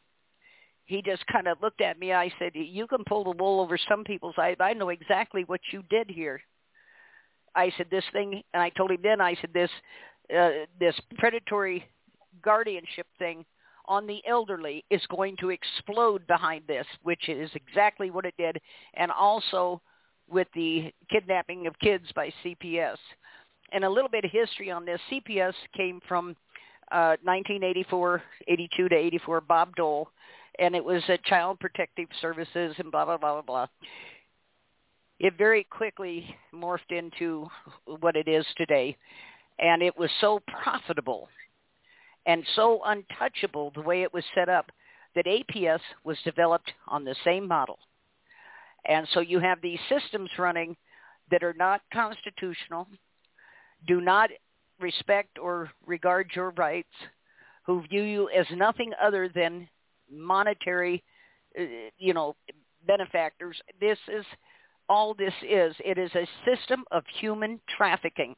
he just kind of looked at me. I said, you can pull the wool over some people's eyes. I know exactly what you did here. I said, this thing, and I told him then, I said, this, uh, this predatory guardianship thing on the elderly is going to explode behind this, which is exactly what it did. And also with the kidnapping of kids by CPS. And a little bit of history on this. CPS came from uh, 1984, 82 to 84, Bob Dole, and it was a Child Protective Services and blah, blah, blah, blah, blah. It very quickly morphed into what it is today. And it was so profitable and so untouchable the way it was set up that APS was developed on the same model. And so you have these systems running that are not constitutional, do not respect or regard your rights, who view you as nothing other than monetary, uh, you know, benefactors. This is all this is. It is a system of human trafficking.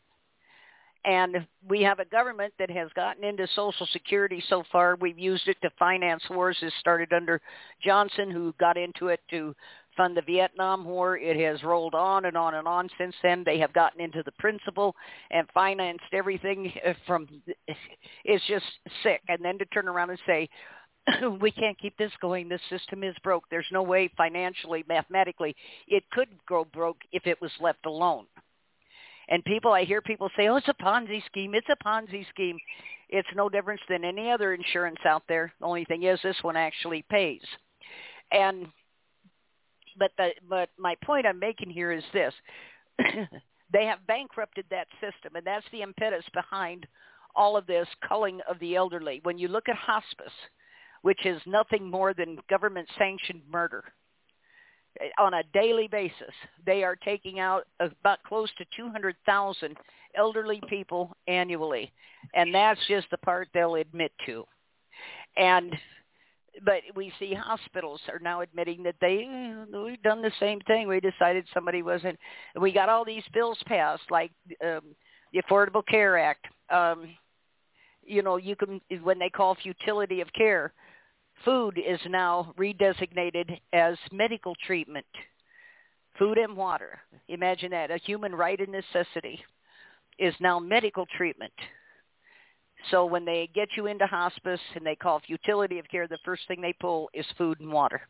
And we have a government that has gotten into Social Security so far. We've used it to finance wars. It started under Johnson, who got into it to fund the Vietnam War. It has rolled on and on and on since then. They have gotten into the principal and financed everything from. It's just sick. And then to turn around and say, we can't keep this going. This system is broke. There's no way financially, mathematically, it could go broke if it was left alone. And people, I hear people say, oh, it's a Ponzi scheme. It's a Ponzi scheme. It's no difference than any other insurance out there. The only thing is this one actually pays. And but the but my point I'm making here is this: they have bankrupted that system, and that's the impetus behind all of this culling of the elderly. When you look at hospice, which is nothing more than government-sanctioned murder on a daily basis, they are taking out about close to 200,000 elderly people annually, and that's just the part they'll admit to. And but we see hospitals are now admitting that they we've done the same thing. We decided somebody wasn't. We got all these bills passed, like um, the Affordable Care Act. Um, you know, you can when they call futility of care, food is now redesignated as medical treatment. Food and water. Imagine that a human right and necessity is now medical treatment. So when they get you into hospice and they call futility of care, the first thing they pull is food and water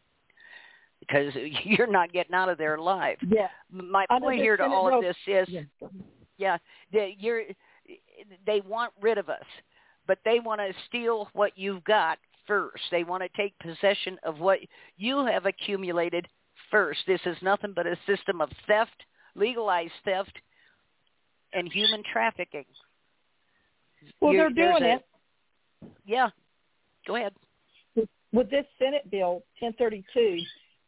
because you're not getting out of there alive. Yeah. My point here to all of this is, yeah, yeah, they, you're, they want rid of us, but they want to steal what you've got first. They want to take possession of what you have accumulated first. This is nothing but a system of theft, legalized theft, and human trafficking. Well, You're- they're doing there's it. Yeah. Go ahead. with this Senate bill 1032,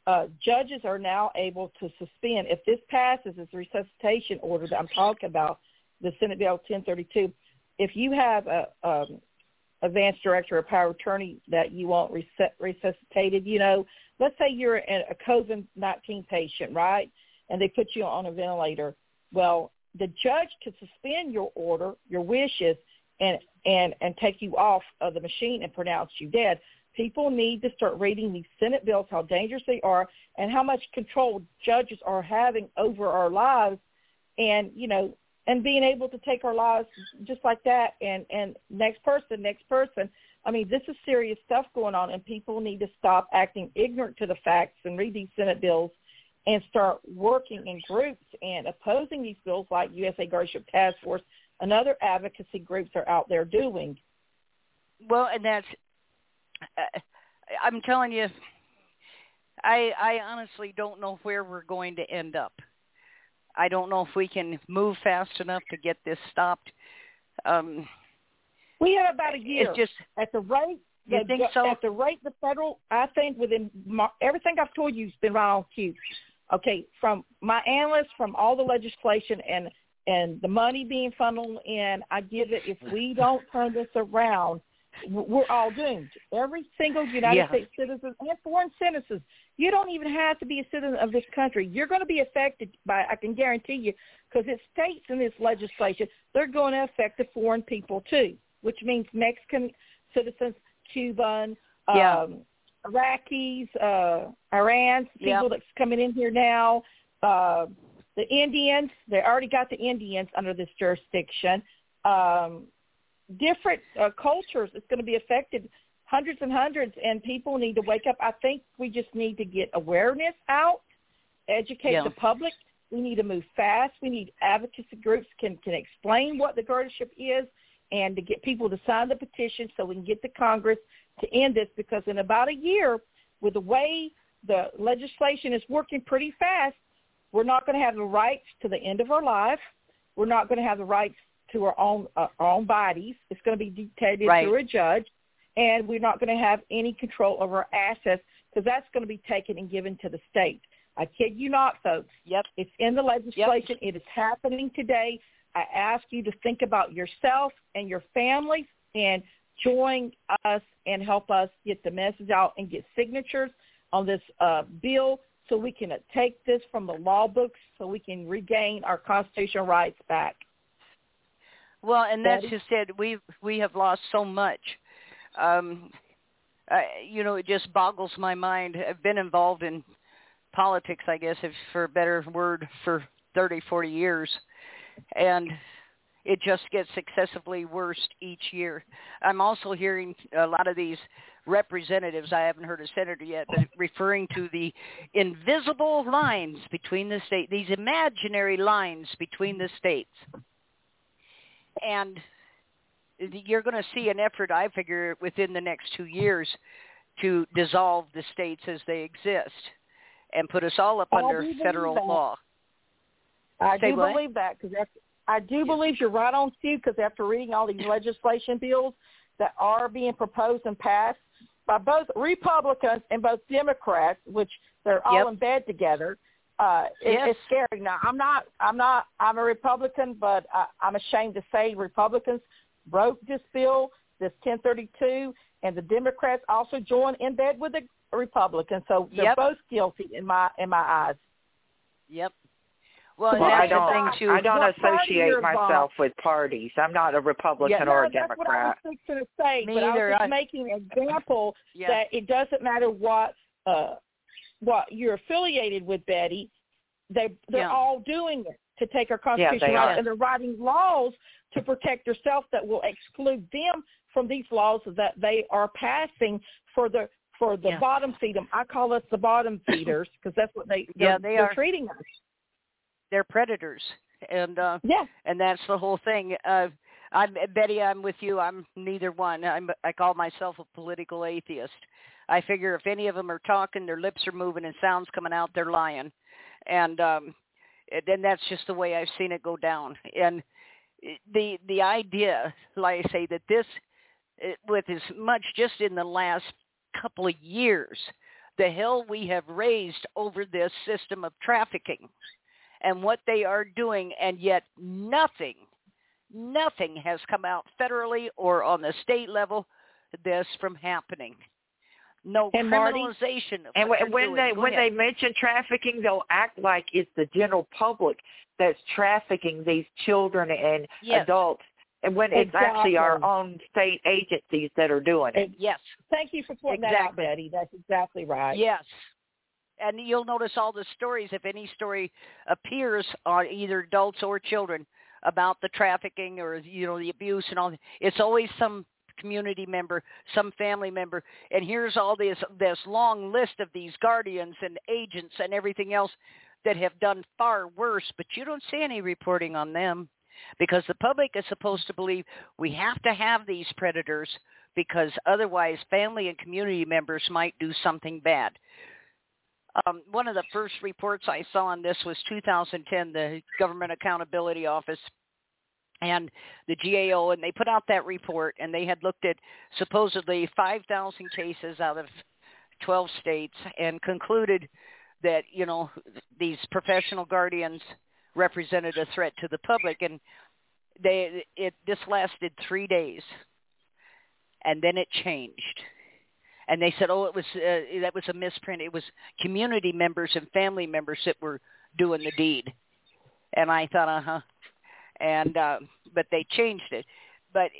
uh, judges are now able to suspend if this passes this resuscitation order that I'm talking about, the Senate bill 1032. If you have a um, advanced director or power attorney that you want resus- resuscitated, you know, let's say you're a a COVID-19 patient, right, and they put you on a ventilator. Well, the judge could suspend your order, your wishes, and and and take you off of the machine and pronounce you dead. People need to start reading these Senate bills, how dangerous they are, and how much control judges are having over our lives, and you know, and being able to take our lives just like that, and and next person, next person. I mean, this is serious stuff going on, and people need to stop acting ignorant to the facts and read these Senate bills and start working in groups and opposing these bills like USA Guardianship Task Force and other advocacy groups are out there doing. Well, and that's, uh, I'm telling you, I I honestly don't know where we're going to end up. I don't know if we can move fast enough to get this stopped. Um, We have about a year. it's just at the rate You the, think so? At the rate the federal, I think within my, everything I've told you has been right on cue. Okay, from my analysts, from all the legislation and and the money being funneled in, I give it. If we don't turn this around, we're all doomed. Every single United Yeah. States citizen and foreign citizens. You don't even have to be a citizen of this country. You're going to be affected by. I can guarantee you, because it states in this legislation they're going to affect the foreign people too, which means Mexican citizens, Cuban, Yeah. um, Iraqis, uh, Iran, people Yeah. that's coming in here now, uh, the Indians. They already got the Indians under this jurisdiction. Um, different uh, cultures. It's going to be affected hundreds and hundreds, and people need to wake up. I think we just need to get awareness out, educate Yeah. the public. We need to move fast. We need advocacy groups can can explain what the guardianship is, and to get people to sign the petition so we can get the Congress to end this. Because in about a year, with the way the legislation is working pretty fast, we're not going to have the rights to the end of our life. We're not going to have the rights to our own uh, our own bodies. It's going to be dictated Right. through a judge, and we're not going to have any control over our assets because that's going to be taken and given to the state. I kid you not, folks. Yep. It's in the legislation. It is happening today. I ask you to think about yourself and your families and join us and help us get the message out and get signatures on this uh, bill so we can take this from the law books so we can regain our constitutional rights back. Well, and that's Betty? just it. We we have lost so much. Um, I, you know, it just boggles my mind. I've been involved in politics, I guess, if for a better word, for thirty, forty years, and it just gets successively worse each year. I'm also hearing a lot of these representatives. I haven't heard a senator yet, but referring to the invisible lines between the state, these imaginary lines between the states and you're going to see an effort, I figure, within the next two years to dissolve the states as they exist and put us all up I under federal that. law. I Say do what? believe that because I do believe you're right on cue because after reading all these legislation bills that are being proposed and passed by both Republicans and both Democrats, which they're all Yep. in bed together, uh, it, Yes. it's scary. Now, I'm not, I'm not, I'm a Republican, but I, I'm ashamed to say Republicans wrote this bill, this 1032, and the Democrats also joined in bed with the Republicans. So they're Yep. both guilty in my in my eyes. Yep. Well, Well, that's I don't. the thing too. I don't What associate myself with parties. I'm not a Republican Yeah. or a no, that's what I was Democrat. fixing to say, Me but I either. was just I- making an example Yeah. that it doesn't matter what uh what you're affiliated with, Betty. They they're Yeah. all doing it to take our Yeah, constitution they rights, and they're writing laws to protect themselves that will exclude them from these laws that they are passing for the for the Yeah. bottom feeders. I call us the bottom feeders because that's what they Yeah, they're, they they're are. treating us. They're predators, and uh, Yeah, and that's the whole thing. Uh, I'm Betty. I'm with you. I'm neither one. I'm. I call myself a political atheist. I figure if any of them are talking, their lips are moving and sounds coming out, they're lying, and um, then that's just the way I've seen it go down. And the the idea, like I say, that this, it- with as much just in the last couple of years, the hell we have raised over this system of trafficking and what they are doing, and yet nothing, nothing has come out federally or on the state level this from happening. No And Marty- criminalization. Of And what when, they're when doing. they Go when ahead. they mention trafficking, they'll act like it's the general public that's trafficking these children and Yes. adults, and when it's actually our own state agencies that are doing it. yes, thank you for pointing that out, Betty. That's exactly right. Yes. And you'll notice all the stories, if any story appears on either adults or children about the trafficking or, you know, the abuse and all, it's always some community member, some family member. And here's all this, this long list of these guardians and agents and everything else that have done far worse, but you don't see any reporting on them because the public is supposed to believe we have to have these predators because otherwise family and community members might do something bad. Um, one of the first reports I saw on this was 2010, the Government Accountability Office and the GAO, and they put out that report, and they had looked at supposedly 5,000 cases out of 12 states and concluded that, you know, these professional guardians represented a threat to the public, and they it this lasted three days, and then it changed and they said, "Oh, it was uh, that was a misprint. It was community members and family members that were doing the deed." And I thought, "Uh huh." And uh, but they changed it. But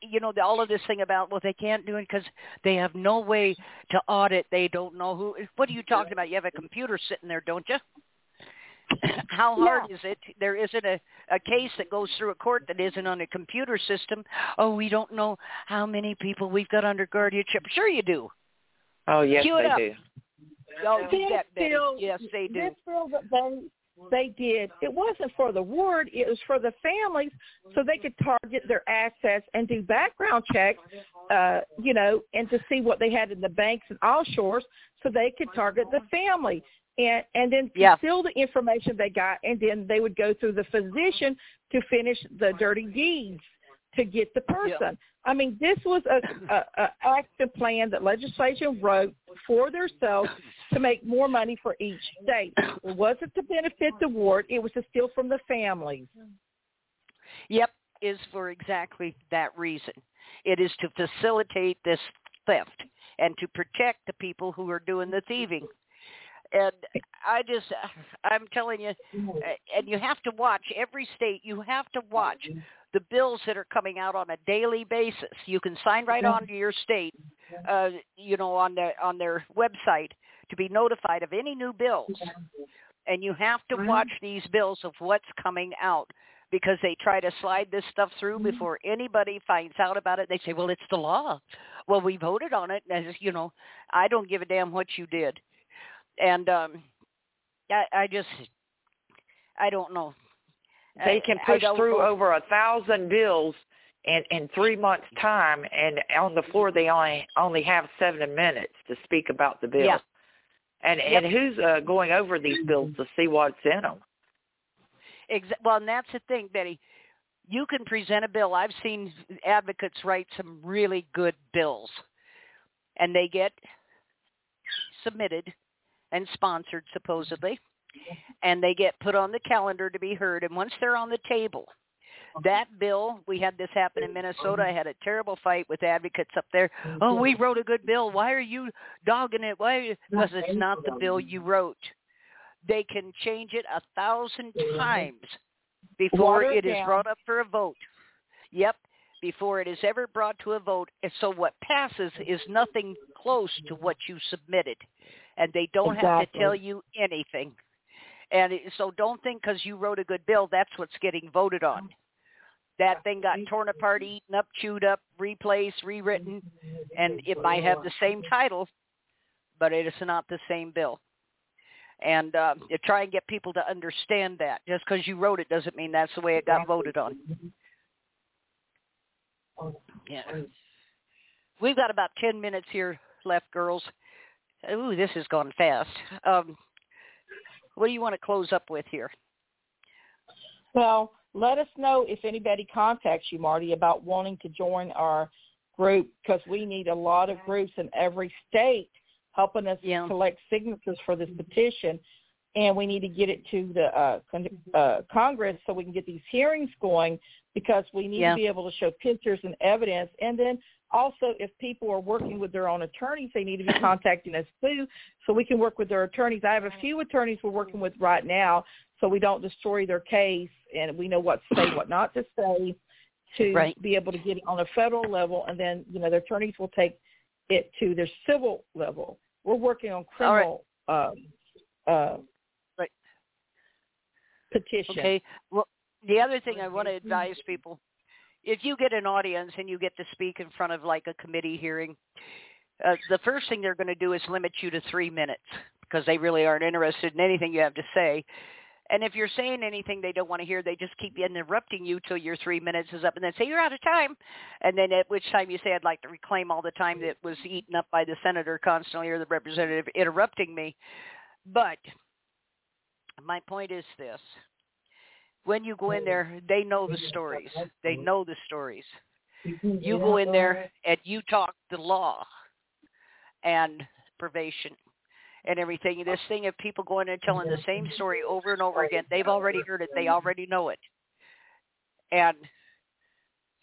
you know, all of this thing about well, they can't do it because they have no way to audit. They don't know who. What are you talking about? You have a computer sitting there, don't you? How hard is it? There isn't a, a case that goes through a court that isn't on a computer system. Oh, we don't know how many people we've got under guardianship. Sure you do. Oh yes, Cue they do. Oh, This you bet, Betty. bill- Yes, they do. This bill that they they did, it wasn't for the ward, it was for the families so they could target their assets and do background checks, uh, you know, and to see what they had in the banks and offshores so they could target the family. And and then Yeah. conceal the information they got and then they would go through the physician to finish the dirty deeds to get the person. I mean, this was a, a, a action plan that legislation wrote for themselves to make more money for each state. It wasn't to benefit the ward; it was to steal from the families. Yep, is for exactly that reason. It is to facilitate this theft and to protect the people who are doing the thieving. And I just, I'm telling you, and you have to watch every state. You have to watch the bills that are coming out on a daily basis. You can sign right on to your state, uh, you know, on their on their website to be notified of any new bills. And you have to watch these bills of what's coming out because they try to slide this stuff through before anybody finds out about it. They say, "Well, it's the law." Well, we voted on it, and as you know, I don't give a damn what you did. And um I, I just, I don't know. They can I push through know. over a thousand bills in in three months' time, and on the floor they only only have seven minutes to speak about the bill. Yeah. And Yep. and who's uh, going over these bills to see what's in them? Exa- well, and that's the thing, Betty. You can present a bill. I've seen advocates write some really good bills, and they get submitted and sponsored supposedly, and they get put on the calendar to be heard. And once they're on the table, That bill, we had this happen in Minnesota. I had a terrible fight with advocates up there. Oh, we wrote a good bill. Why are you dogging it? Why? Because it's not the bill you wrote. They can change it a thousand times before it is brought up for a vote. Yep, before it is ever brought to a vote. And so what passes is nothing close to what you submitted, and they don't have to tell you anything. And so don't think because you wrote a good bill, that's what's getting voted on. That thing got torn apart, eaten up, chewed up, replaced, rewritten, and it might have the same title, but it is not the same bill. And uh, try and get people to understand that. Just because you wrote it doesn't mean that's the way it got voted on. Yeah. We've got about 10 minutes here left, girls. Ooh, this has gone fast. Um, what do you want to close up with here? Well, let us know if anybody contacts you, Marty, about wanting to join our group because we need a lot of groups in every state helping us Yeah. collect signatures for this petition. And we need to get it to the uh, con- uh, Congress so we can get these hearings going because we need Yeah. to be able to show pictures and evidence. And then also, if people are working with their own attorneys, they need to be contacting us too so we can work with their attorneys. I have a few attorneys we're working with right now so we don't destroy their case and we know what to say, what not to say to Right. be able to get it on a federal level and then, you know, their attorneys will take it to their civil level. We're working on All right. criminal um, uh, Right. petition. Okay. Well, the other thing I want to advise people, if you get an audience and you get to speak in front of like a committee hearing, uh, the first thing they're going to do is limit you to three minutes because they really aren't interested in anything you have to say. And if you're saying anything they don't want to hear, they just keep interrupting you till your three minutes is up and then say, you're out of time. And then at which time you say, I'd like to reclaim all the time that was eaten up by the senator constantly or the representative interrupting me. But my point is this. When you go in there, they know the stories. They know the stories. You go in there and you talk the law and probation and everything. This thing of people going and telling the same story over and over again, they've already heard it. They already know it. And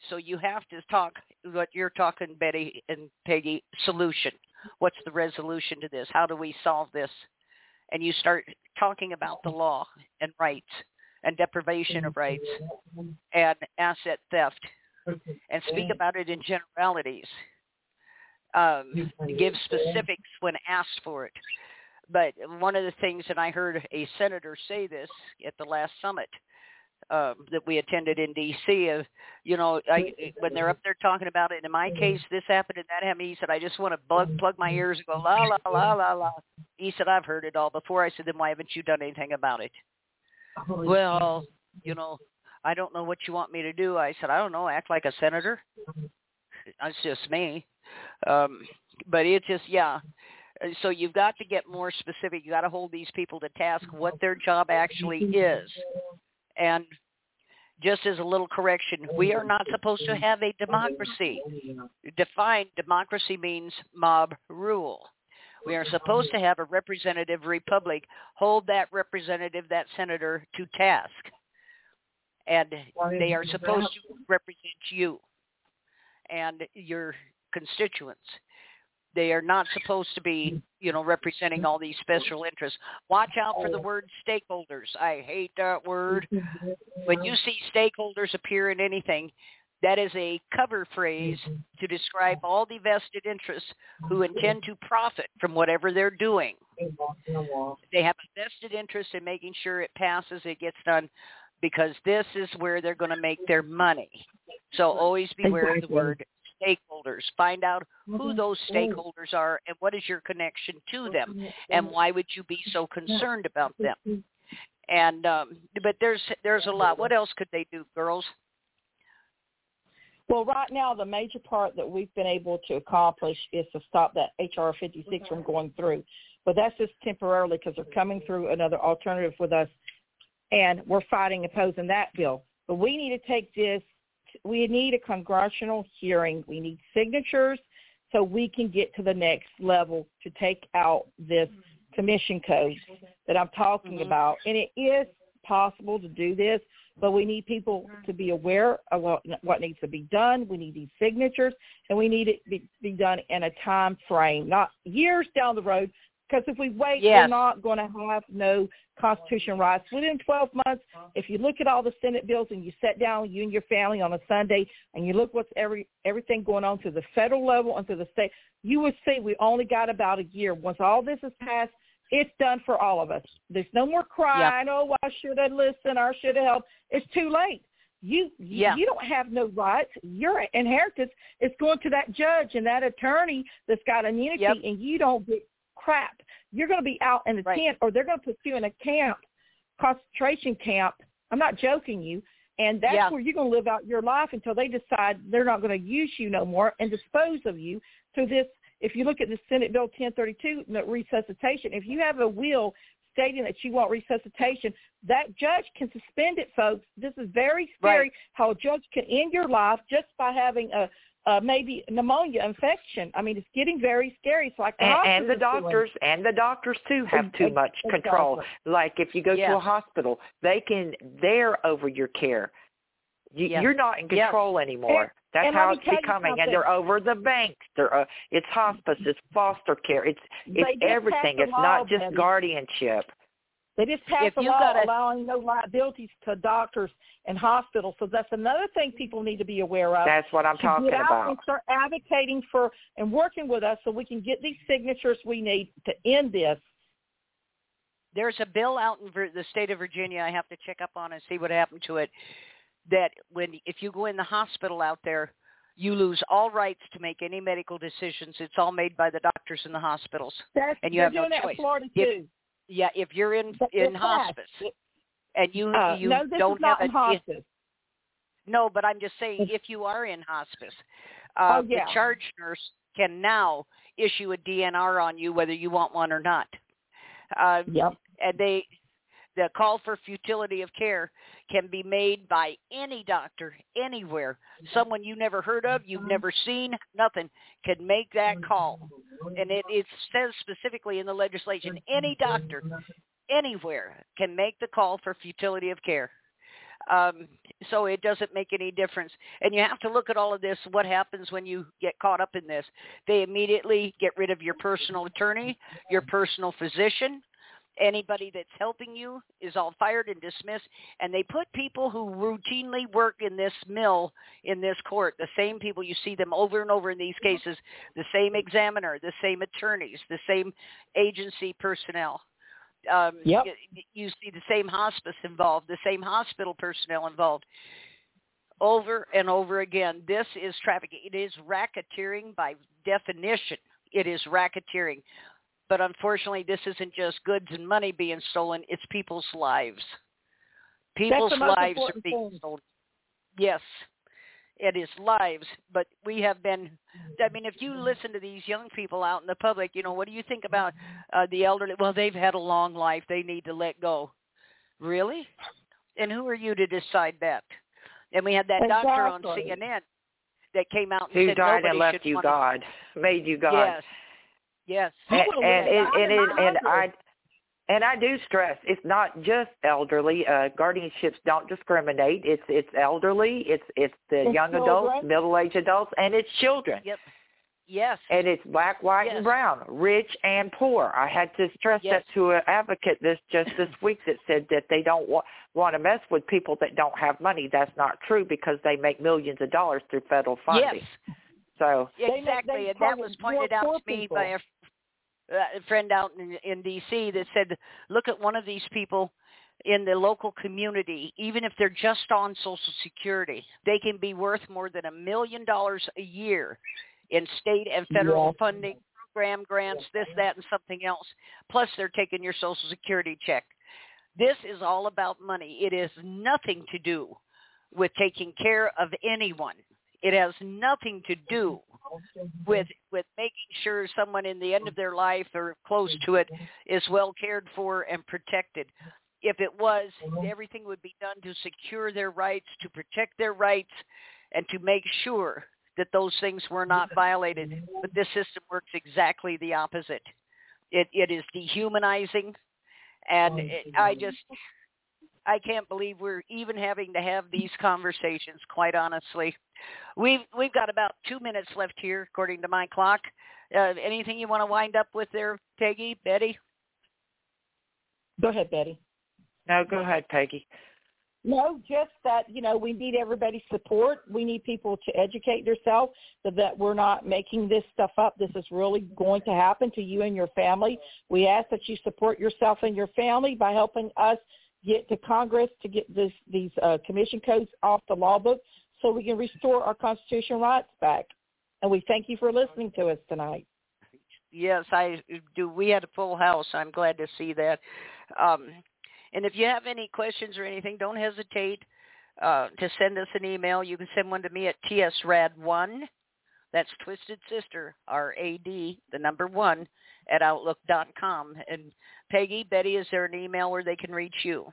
so you have to talk what you're talking, Betty and Peggy, solution. What's the resolution to this? How do we solve this? And you start talking about the law and rights and deprivation of rights and asset theft and speak about it in generalities. Um, give specifics when asked for it. But one of the things, and I heard a senator say this at the last summit um, that we attended in D.C. Of you know, I, when they're up there talking about it. In my case, this happened and that happened. He said, I just want to plug plug my ears and go la la la la la. He said, I've heard it all before. I said, then why haven't you done anything about it? Well, you know, I don't know what you want me to do. I said, I don't know, act like a senator. That's just me. Um, but it just, yeah. So you've got to get more specific. You got to hold these people to task what their job actually is. And just as a little correction, we are not supposed to have a democracy. Defined democracy means mob rule. We are supposed to have a representative republic. Hold that representative, that senator, to task. And they are supposed to represent you and your constituents. They are not supposed to be, you know, representing all these special interests. Watch out for the word stakeholders. I hate that word. When you see stakeholders appear in anything, that is a cover phrase to describe all the vested interests who intend to profit from whatever they're doing. They have a vested interest in making sure it passes, it gets done, because this is where they're going to make their money. So always beware of the word stakeholders. Find out who those stakeholders are and what is your connection to them and why would you be so concerned about them. And um but there's there's a lot. What else could they do, girls? Well, right now, the major part that we've been able to accomplish is to stop that HR 56 from going through. But that's just temporarily because they're coming through another alternative with us, and we're fighting opposing that bill. But we need to take this. We need a congressional hearing. We need signatures so we can get to the next level to take out this commission code that I'm talking Mhm. about. And it is possible to do this, but we need people mm-hmm. to be aware of what, what needs to be done. We need these signatures, and we need it to be, be done in a time frame, not years down the road. Because if we wait, yes. we're not going to have no constitutional rights. Within 12 months, if you look at all the Senate bills and you sit down, you and your family on a Sunday, and you look what's every everything going on to the federal level and to the state, you would see we only got about a year. Once all this is passed, it's done for all of us. There's no more crying. Yep. Oh, I should have listened. I should have helped. It's too late. You yeah. you don't have no rights. Your inheritance is going to that judge and that attorney that's got immunity, yep. and you don't get crap. You're going to be out in a right. tent, or they're going to put you in a camp, concentration camp. I'm not joking you. And that's yeah. where you're going to live out your life until they decide they're not going to use you no more and dispose of you through this if you look at the Senate Bill 1032, resuscitation, if you have a will stating that you want resuscitation, that judge can suspend it, folks. This is very scary right. how a judge can end your life just by having a uh, maybe pneumonia infection. I mean, it's getting very scary. It's like the and, and the doctors doing. and the doctors too have too much control. Like if you go yeah. to a hospital, they can they're over your care. You, yeah. You're not in control yeah. anymore. And, That's and how it's becoming, and they're over the banks. They're uh, it's hospice, it's foster care, it's it's everything. It's law, not just Betty. guardianship. They just passed if a law gotta, allowing no liabilities to doctors and hospitals. So that's another thing people need to be aware of. That's what I'm to talking get out about. and start advocating for and working with us so we can get these signatures we need to end this. There's a bill out in the state of Virginia. I have to check up on and see what happened to it. That when if you go in the hospital out there, you lose all rights to make any medical decisions. It's all made by the doctors in the hospitals, That's, and you have no choice. in Florida If- too. Yeah, if you're in But in hospice and you Uh, you no, don't have a hospice. no, but I'm just saying if you are in hospice, uh, Oh, yeah. the charge nurse can now issue a DNR on you whether you want one or not. Uh, Yep. and they the call for futility of care can be made by any doctor anywhere mm-hmm. someone you never heard of you've mm-hmm. never seen nothing can make that mm-hmm. call and it, it says specifically in the legislation any doctor anywhere can make the call for futility of care um, so it doesn't make any difference. And you have to look at all of this. What happens when you get caught up in this? They immediately get rid of your personal attorney, your personal physician. Anybody that's helping you is all fired and dismissed. And they put people who routinely work in this mill, in this court, the same people, you see them over and over in these cases, the same examiner, the same attorneys, the same agency personnel um, Yep. you, you see the same hospice involved, the same hospital personnel involved over and over again. This is trafficking. It is racketeering by definition. It is racketeering. But unfortunately, this isn't just goods and money being stolen. It's people's lives. People's lives are being thing. stolen. Yes, it is lives. But we have been, I mean, if you listen to these young people out in the public, you know, what do you think about uh, the elderly? Well, they've had a long life. They need to let go. Really? And who are you to decide that? And we had that doctor on CNN that came out and Who said died nobody and left you wanna- God, made you God. Yes. Yes. and would've and lived. and, I and, it, and. I and I do stress it's not just elderly. Uh, guardianships don't discriminate. It's it's elderly. It's it's the It's young children. adults, middle aged adults, and it's children. Yep. Yes. And it's black, white, Yes. and brown, rich and poor. I had to stress Yes. that to an advocate this just this week that said that they don't wa- want to mess with people that don't have money. That's not true because they make millions of dollars through federal funding. Yes. So They make- Exactly, they and that was pointed out to me people. by a, uh, a friend out in, in D.C. that said, "Look at one of these people in the local community. Even if they're just on Social Security, they can be worth more than a million dollars a year in state and federal Yeah. funding, program grants, this, that, and something else. Plus, they're taking your Social Security check. This is all about money. It has nothing to do with taking care of anyone. It has nothing to do with with making sure someone in the end of their life or close to it is well cared for and protected. If it was, everything would be done to secure their rights, to protect their rights, and to make sure that those things were not violated. But this system works exactly the opposite. It it is dehumanizing, and it, I just I can't believe we're even having to have these conversations. Quite honestly, we've we've got about two minutes left here, according to my clock. Uh, anything you want to wind up with there, Peggy, Betty? Go ahead, Betty. No, go ahead, Peggy. No, just that, you know, we need everybody's support. We need people to educate themselves so that we're not making this stuff up. This is really going to happen to you and your family. We ask that you support yourself and your family by helping us get to Congress to get this, these uh, commission codes off the law book so we can restore our constitutional rights back. And we thank you for listening to us tonight. Yes, I do. We had a full house. I'm glad to see that. Um, and if you have any questions or anything, don't hesitate uh, to send us an email. You can send one to me at tsrad1. That's Twisted Sister, R-A-D, the number one, at outlook.com. And Peggy, Betty, is there an email where they can reach you?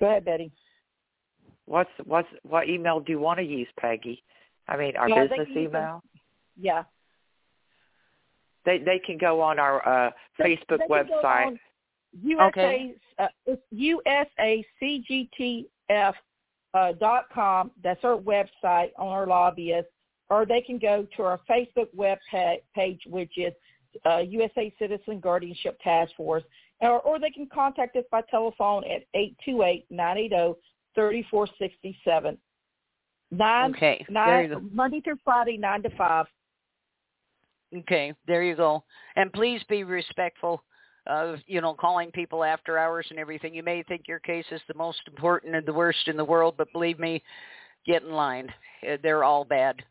Go ahead, Betty. What's what's what email do you want to use, Peggy? I mean, our Yeah, they business can email. Yeah. They they can go on our uh, They- Facebook they can go website. on USA, Okay. uh, it's USACGTF uh, dot com. That's our website on our lobbyists. Or they can go to our Facebook web page, which is uh, USA Citizen Guardianship Task Force. Or, or they can contact us by telephone at 828-980-3467. Nine, Okay, nine. Monday through Friday, 9 to 5. Okay, there you go. And please be respectful of, you know, calling people after hours and everything. You may think your case is the most important and the worst in the world, but believe me, get in line. Uh, They're all bad.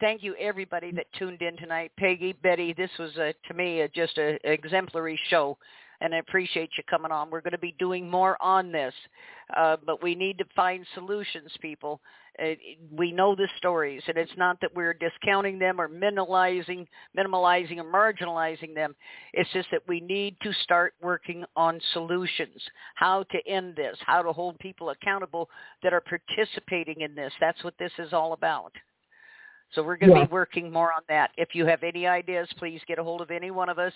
Thank you everybody that tuned in tonight. Peggy, Betty, this was a, to me a, just a exemplary show, and I appreciate you coming on. We're going to be doing more on this, uh, but we need to find solutions, people. Uh, we know the stories, and it's not that we're discounting them or minimalizing, minimalizing or marginalizing them. It's just that we need to start working on solutions, how to end this, how to hold people accountable that are participating in this. That's what this is all about. So we're going to Yeah. be working more on that. If you have any ideas, please get a hold of any one of us,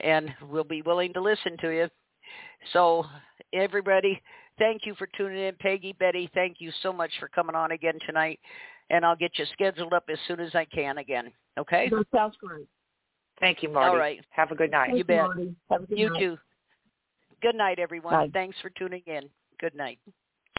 and we'll be willing to listen to you. So everybody, thank you for tuning in. Peggy, Betty, thank you so much for coming on again tonight, and I'll get you scheduled up as soon as I can again. Okay? That sounds great. Thank you, Marty. All right. Have a good night. You bet. Marty. Have a good You night. too. Good night, everyone. Bye. Thanks for tuning in. Good night.